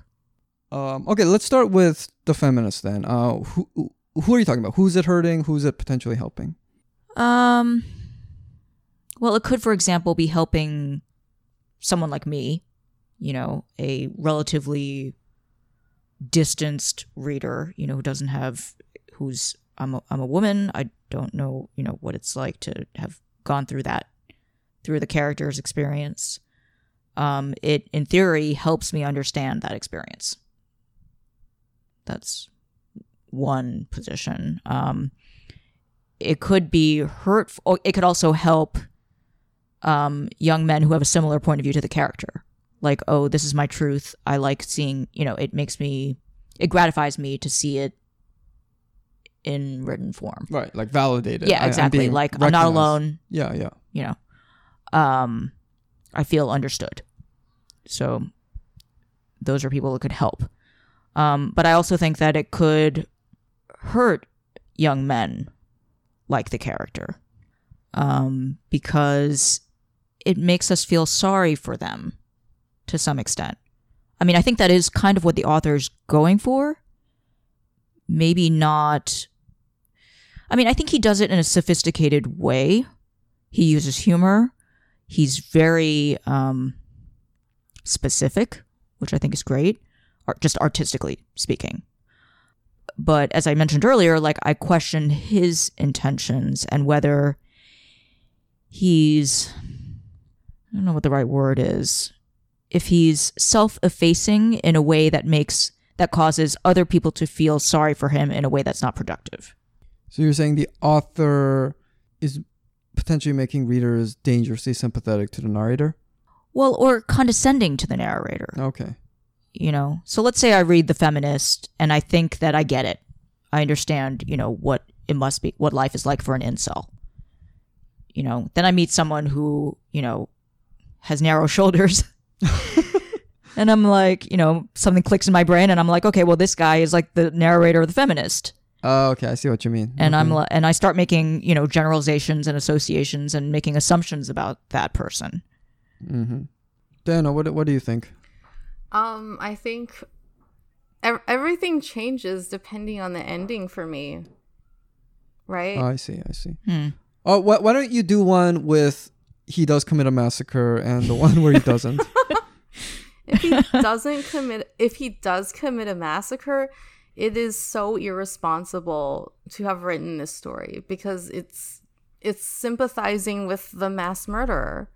um, okay, let's start with the feminists then. Uh, who who are you talking about? Who's it hurting? Who's it potentially helping? Um, well, it could, for example, be helping someone like me, you know, a relatively distanced reader, you know, who doesn't have, who's, I'm a, I'm a woman. I don't know, you know, what it's like to have gone through that, through the character's experience. Um, it, in theory, helps me understand that experience. That's one position. Um, it could be hurtful. It could also help um, young men who have a similar point of view to the character. Like, oh, this is my truth. I like seeing, you know, it makes me, it gratifies me to see it in written form. Right, like validated. Yeah, I- exactly. being like, I'm not alone, Yeah, yeah. you know. Um, I feel understood. So, those are people that could help. Um, but I also think that it could hurt young men like the character um, because it makes us feel sorry for them to some extent. I mean, I think that is kind of what the author's going for. Maybe not. I mean, I think he does it in a sophisticated way. He uses humor. He's very um, specific, which I think is great, just artistically speaking. But as I mentioned earlier, like I question his intentions and whether he's I don't know what the right word is. If he's self-effacing in a way that makes that causes other people to feel sorry for him in a way that's not productive. So you're saying the author is potentially making readers dangerously sympathetic to the narrator? Well, or condescending to the narrator. Okay. you know so let's say i read the feminist and i think that i get it i understand you know what it must be what life is like for an incel you know then i meet someone who you know has narrow shoulders and I'm like, you know, something clicks in my brain, and I'm like, okay, well, this guy is like the narrator of the feminist, Oh, okay. I see what you mean. and I'm Okay. and I start making you know generalizations and associations and making assumptions about that person. Mm-hmm. Dana, what what do you think? Um, I think ev- everything changes depending on the ending for me. Right? Oh, I see. I see. Hmm. Oh, why, why don't you do one with he does commit a massacre and the one where he doesn't? if he doesn't commit if he does commit a massacre it is so irresponsible to have written this story because it's it's sympathizing with the mass murderer.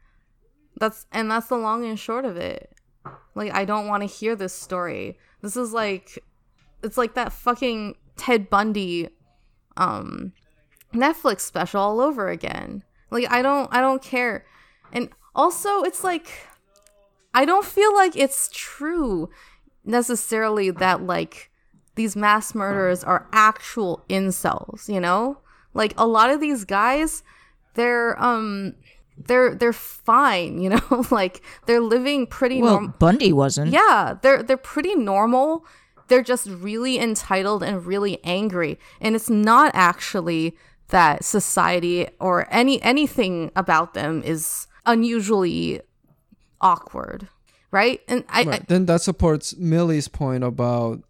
That's and that's the long and short of it. Like i don't want to hear this story. This is like it's like that fucking ted bundy um netflix special all over again. Like i don't i don't care. And also it's like I don't feel like it's true necessarily that like these mass murderers are actual incels, you know? Like a lot of these guys, they're um they're they're fine, you know? like they're living pretty Well, normal. Bundy wasn't. Yeah, they're they're pretty normal. They're just really entitled and really angry. And it's not actually that society or any anything about them is unusually awkward. Right? And I, right. Then that supports Millie's point about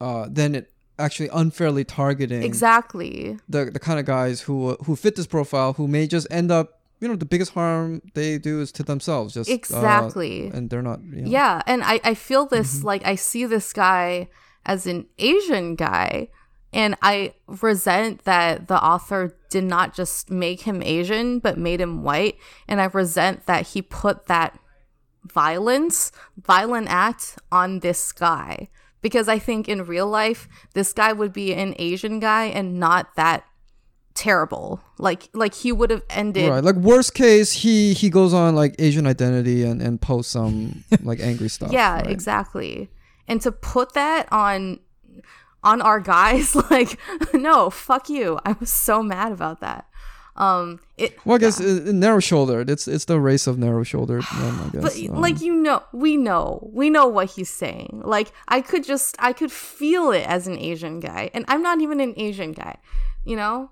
uh, then it actually unfairly targeting exactly. the the kind of guys who who fit this profile who may just end up you know the biggest harm they do is to themselves just uh, Exactly. and they're not you know, Yeah, and I, I feel this like I see this guy as an Asian guy, and I resent that the author did not just make him Asian but made him white, and I resent that he put that violence, violent act on this guy because I think in real life this guy would be an Asian guy and not that terrible. Like like he would have ended Right, like worst case, he he goes on like Asian identity and and posts some like angry stuff. Yeah, right? exactly. And to put that on on our guys, like, no, fuck you. I was so mad about that. Um, it. Well, I guess uh, narrow shouldered. It's it's the race of narrow shouldered men. I guess. But um, like you know, we know, we know what he's saying. Like I could just, I could feel it as an Asian guy, and I'm not even an Asian guy. You know?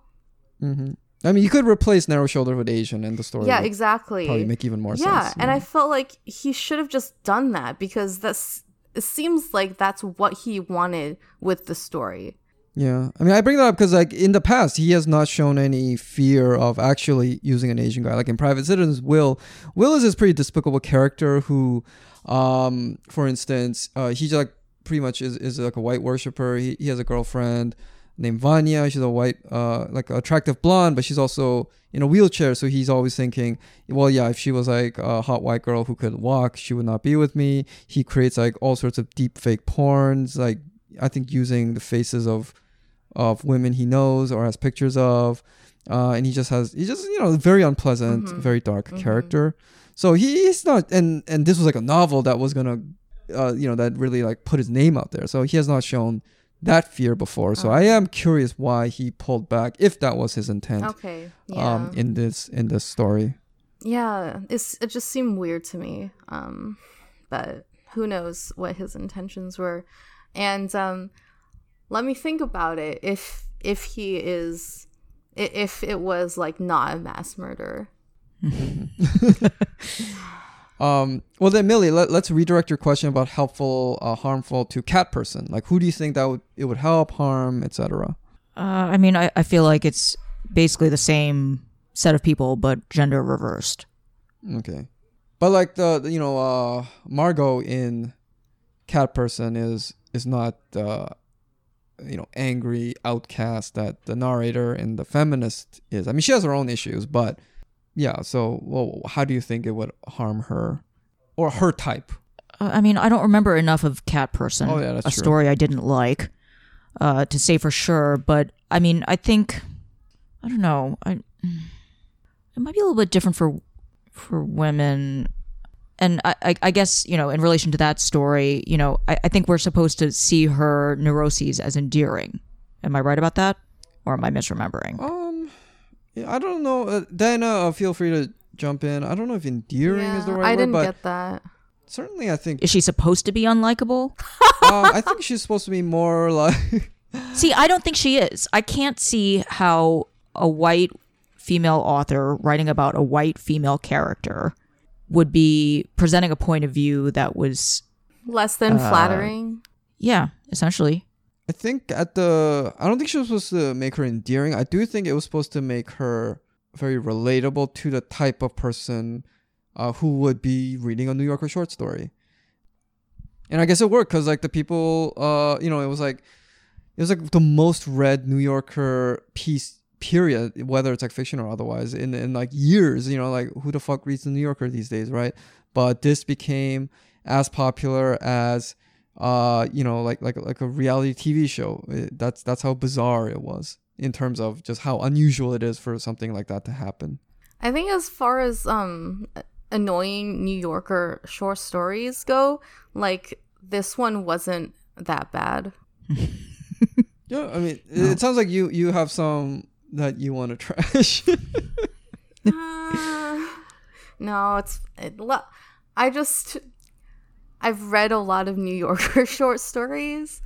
mm-hmm. I mean, you could replace narrow shouldered with Asian, in the story. yeah, exactly. Probably make even more sense. yeah, sense. and I felt like he should have just done that because that's. It seems like that's what he wanted with the story. Yeah, I mean, I bring that up because like in the past, he has not shown any fear of actually using an Asian guy. Like in Private Citizens, Will, Will is this pretty despicable character who, um, for instance, uh, he's like pretty much is, is like a white worshiper. He, he has a girlfriend named Vanya. She's a white, uh, like attractive blonde, but she's also in a wheelchair. So he's always thinking, well, yeah, if she was like a hot white girl who could walk, she would not be with me. He creates like all sorts of deep fake porns, like I think using the faces of of women he knows or has pictures of, uh, and he just has he just you know very unpleasant, Mhm. very dark Mhm. character. So he, he's not, and and this was like a novel that was gonna, uh, you know, that really like put his name out there. So he has not shown that fear before. So I am curious why he pulled back, if that was his intent, Okay. Yeah. um, in this in this story. yeah. It's it just seemed weird to me. Um, but who knows what his intentions were? And um, let me think about it. If if he is, if it was like not a mass murder. Um, well then, Millie, let, let's redirect your question about helpful, uh, harmful to cat person. Like, who do you think that would it would help, harm, etc. Uh, I mean, I, I feel like it's basically the same set of people, but gender reversed. Okay. But like the, the- you know uh Margot in Cat Person is is not the you know angry outcast that the narrator in the feminist is. I mean she has her own issues, but yeah, so well how do you think it would harm her or her type? Uh, I mean, I don't remember enough of Cat Person, Oh, yeah, that's a true. story I didn't like, uh, to say for sure. But I mean, I think I don't know. I it might be a little bit different for for women, and I, I, I guess you know, in relation to that story, you know, I, I think we're supposed to see her neuroses as endearing. Am I right about that, or am I misremembering? Um yeah, I don't know. Uh, Diana, uh, feel free to jump in. I don't know if endearing is the right I word, I didn't but get that. certainly, I think Is she supposed to be unlikable? um, I think she's supposed to be more like See, I don't think she is. I can't see how a white female author writing about a white female character would be presenting a point of view that was, Less than Uh, flattering. yeah, essentially. I think at the I don't think she was supposed to make her endearing. I do think it was supposed to make her very relatable to the type of person uh, who would be reading a New Yorker short story. And I guess it worked because like the people, uh, you know, it was like it was like the most read New Yorker piece period, whether it's like fiction or otherwise, in in like years. You know, like who the fuck reads the New Yorker these days, right? But this became as popular as uh you know like like like a reality TV show. It- that's that's how bizarre it was in terms of just how unusual it is for something like that to happen. I think as far as um annoying New Yorker short stories go, like this one wasn't that bad. Yeah, I mean, it, it sounds like you you have some that you want to trash. Uh, no, it's it, I just I've read a lot of New Yorker short stories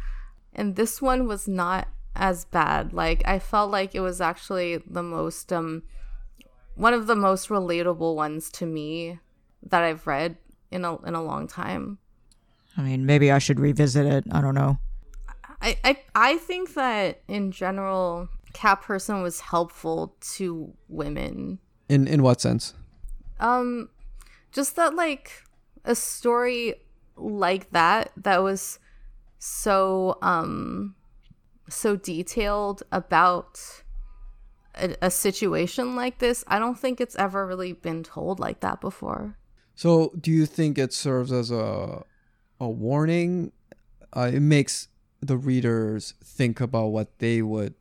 and this one was not as bad. Like I felt like it was actually the most um one of the most relatable ones to me that I've read in a in a long time. I mean, maybe I should revisit it. I don't know. I, I I think that in general Cat Person was helpful to women in in what sense? Um, just that like a story like that that was so um so detailed about a, a situation like this. I don't think it's ever really been told like that before. So, do you think it serves as a a warning? Uh, it makes the readers think about what they would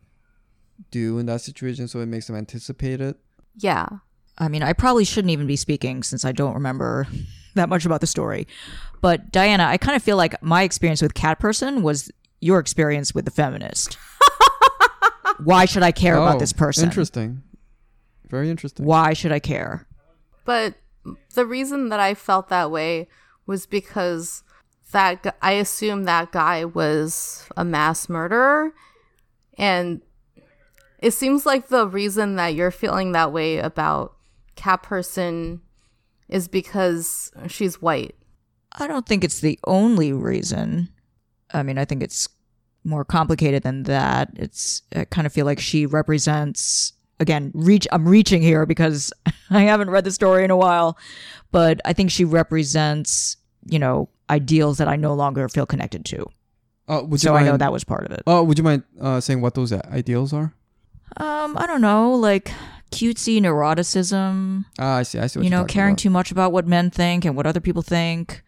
do in that situation, so it makes them anticipate it. Yeah. I mean, I probably shouldn't even be speaking since I don't remember that much about the story. But Diana, I kind of feel like my experience with Cat Person was your experience with the feminist. Why should I care Oh, about this person? Interesting. Very interesting. Why should I care? But the reason that I felt that way was because that gu- I assumed that guy was a mass murderer, and it seems like the reason that you're feeling that way about Cat Person is because she's white. I don't think it's the only reason. I mean, I think it's more complicated than that. It's I kind of feel like she represents again, reach I'm reaching here because I haven't read the story in a while, but I think she represents, you know, ideals that I no longer feel connected to. Uh, would you So I know that was part of it. Oh, would you mind uh, saying what those ideals are? Um, I don't know, like cutesy neuroticism, Ah, I see. I see. What you you're know, caring about. too much about what men think and what other people think,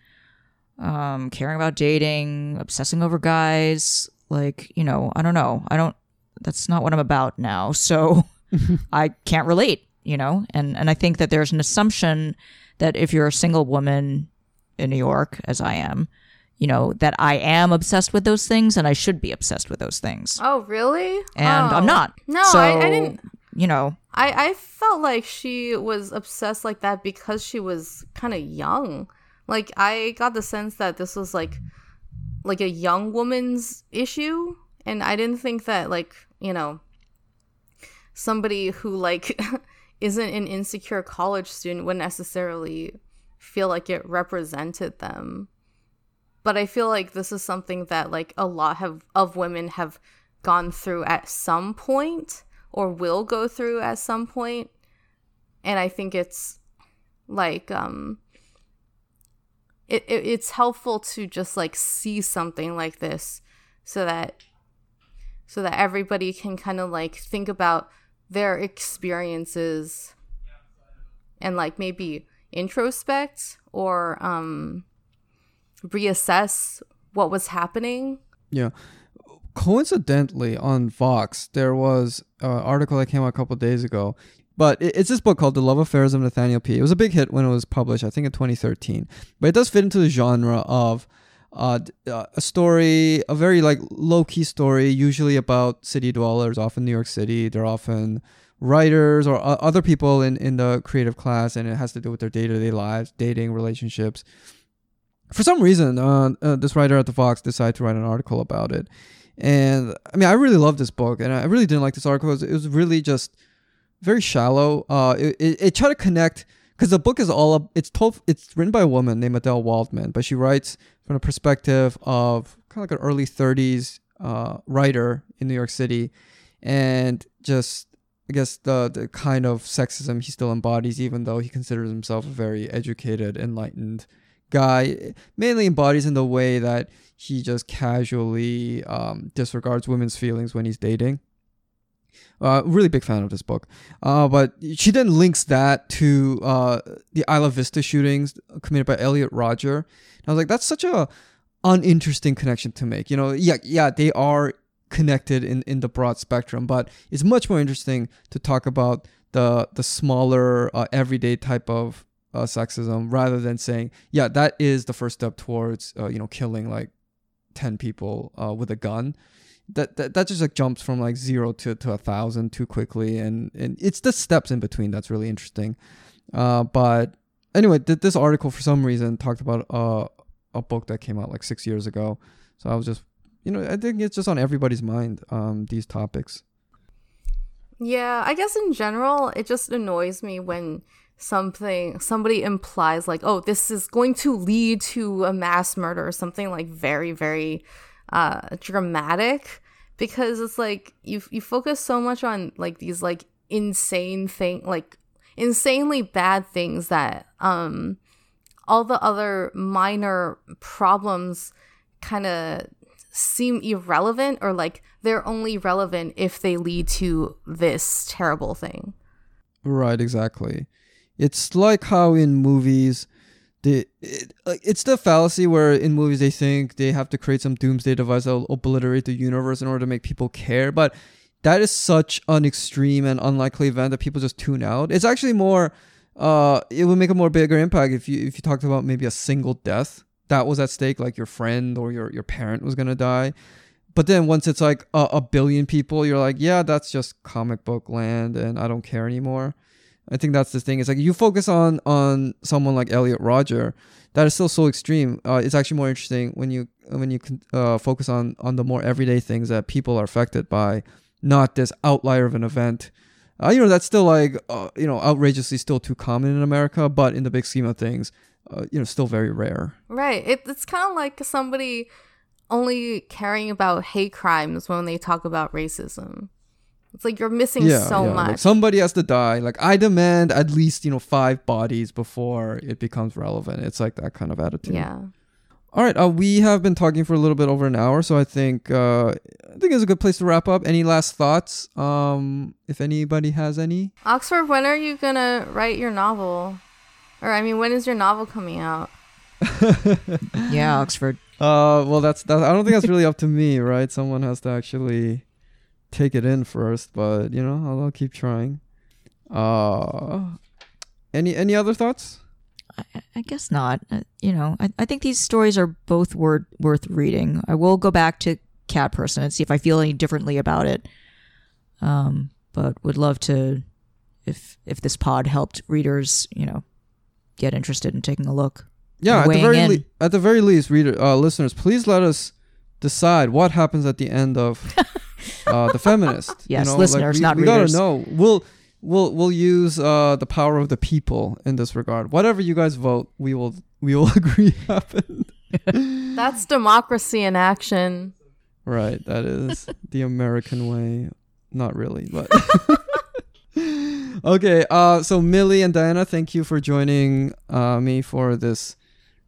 um, caring about dating, obsessing over guys. Like, you know, I don't know. I don't. That's not what I'm about now. So I can't relate. You know, and and I think that there's an assumption that if you're a single woman in New York, as I am, you know, that I am obsessed with those things and I should be obsessed with those things. Oh, really? And Oh. I'm not. No, so, I, I didn't. You know, I, I felt like she was obsessed like that because she was kind of young. Like I got the sense that this was like like a young woman's issue and I didn't think that like, you know, somebody who like isn't an insecure college student would necessarily feel like it represented them. But I feel like this is something that like a lot have of women have gone through at some point or will go through at some point and i think it's like um it, it it's helpful to just like see something like this so that so that everybody can kind of like think about their experiences and like maybe introspect or um reassess what was happening Yeah. Coincidentally, on Vox, there was an article that came out a couple days ago. But it's this book called The Love Affairs of Nathaniel P. It was a big hit when it was published, I think in 2013. But it does fit into the genre of uh, uh, a story, a very like low key story, usually about city dwellers, often New York City. They're often writers or o- other people in, in the creative class, and it has to do with their day to day lives, dating, relationships. for some reason, uh, uh, this writer at the Vox decided to write an article about it. And I mean, I really love this book, and I really didn't like this article. It was, it was really just very shallow. Uh, it, it, it tried to connect because the book is all up, it's told it's written by a woman named Adelle Waldman, but she writes from the perspective of kind of like an early 30s uh, writer in New York City, and just I guess the the kind of sexism he still embodies, even though he considers himself a very educated, enlightened guy, mainly embodies in the way that he just casually um, disregards women's feelings when he's dating. Uh, really big fan of this book. Uh, but she then links that to uh, the Isla Vista shootings committed by Elliot Rodger. And I was like, that's such a uninteresting connection to make. You know, yeah, yeah, they are connected in, in the broad spectrum, but it's much more interesting to talk about the the smaller uh, everyday type of uh, sexism rather than saying, yeah, that is the first step towards uh, you know killing like ten people uh, with a gun. That, that that just like jumps from like zero to, to a thousand too quickly, and and it's the steps in between that's really interesting. Uh, but anyway, th- this article for some reason talked about uh, a book that came out like six years ago, so I was just you know I think it's just on everybody's mind um, these topics. Yeah, I guess in general, it just annoys me when something somebody implies like, "Oh, this is going to lead to a mass murder," or something like very, very uh, dramatic, because it's like you you focus so much on like these like insane thing, like insanely bad things that um all the other minor problems kind of seem irrelevant or like they're only relevant if they lead to this terrible thing. Right, exactly. It's like how in movies, they it, it's the fallacy where in movies they think they have to create some doomsday device that will obliterate the universe in order to make people care, but that is such an extreme and unlikely event that people just tune out. It's actually more, uh, it would make a more bigger impact if you if you talked about maybe a single death that was at stake, like your friend or your your parent was gonna die. But then once it's like a, a billion people, you're like, yeah, that's just comic book land, and I don't care anymore. I think that's the thing. It's like you focus on on someone like Elliot Rodger, that is still so extreme. Uh, it's actually more interesting when you when you uh, focus on on the more everyday things that people are affected by, not this outlier of an event. Uh, you know that's still like uh, you know outrageously still too common in America, but in the big scheme of things, uh, you know still very rare. Right. It, it's kind of like somebody only caring about hate crimes when they talk about racism. It's like you're missing so much. Like somebody has to die. Like I demand at least you know five bodies before it becomes relevant. It's like that kind of attitude. yeah. All right. Uh, we have been talking for a little bit over an hour, so I think uh, I think it's a good place to wrap up. Any last thoughts? Um, if anybody has any. Oxford, when are you gonna write your novel? Or I mean, when is your novel coming out? Yeah, Oxford. Uh, well, that's that. I don't think that's really up to me, right? Someone has to actually take it in first, but you know, I'll, I'll keep trying. Uh, any any other thoughts? I, I guess not. Uh, you know, I, I think these stories are both word, worth reading. I will go back to Cat Person and see if I feel any differently about it. Um, but would love to, if if this pod helped readers, you know, get interested in taking a look. Yeah, at the very le- at the very least, reader uh, listeners, please let us decide what happens at the end of uh, the feminist. Yes, you know, listeners, we, not we readers. gotta know. We'll we'll we'll use uh, the power of the people in this regard. Whatever you guys vote, we will we will agree happened. That's democracy in action. Right, that is the American way. Not really, but okay. Uh, so Millie and Diana, thank you for joining uh, me for this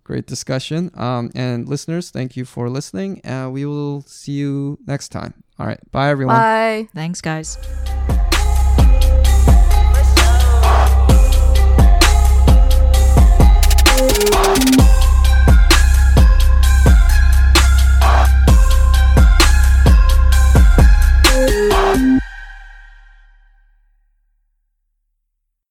great discussion. Um, and listeners, thank you for listening. Uh, we will see you next time. All right, bye everyone. Bye. Thanks, guys. Thank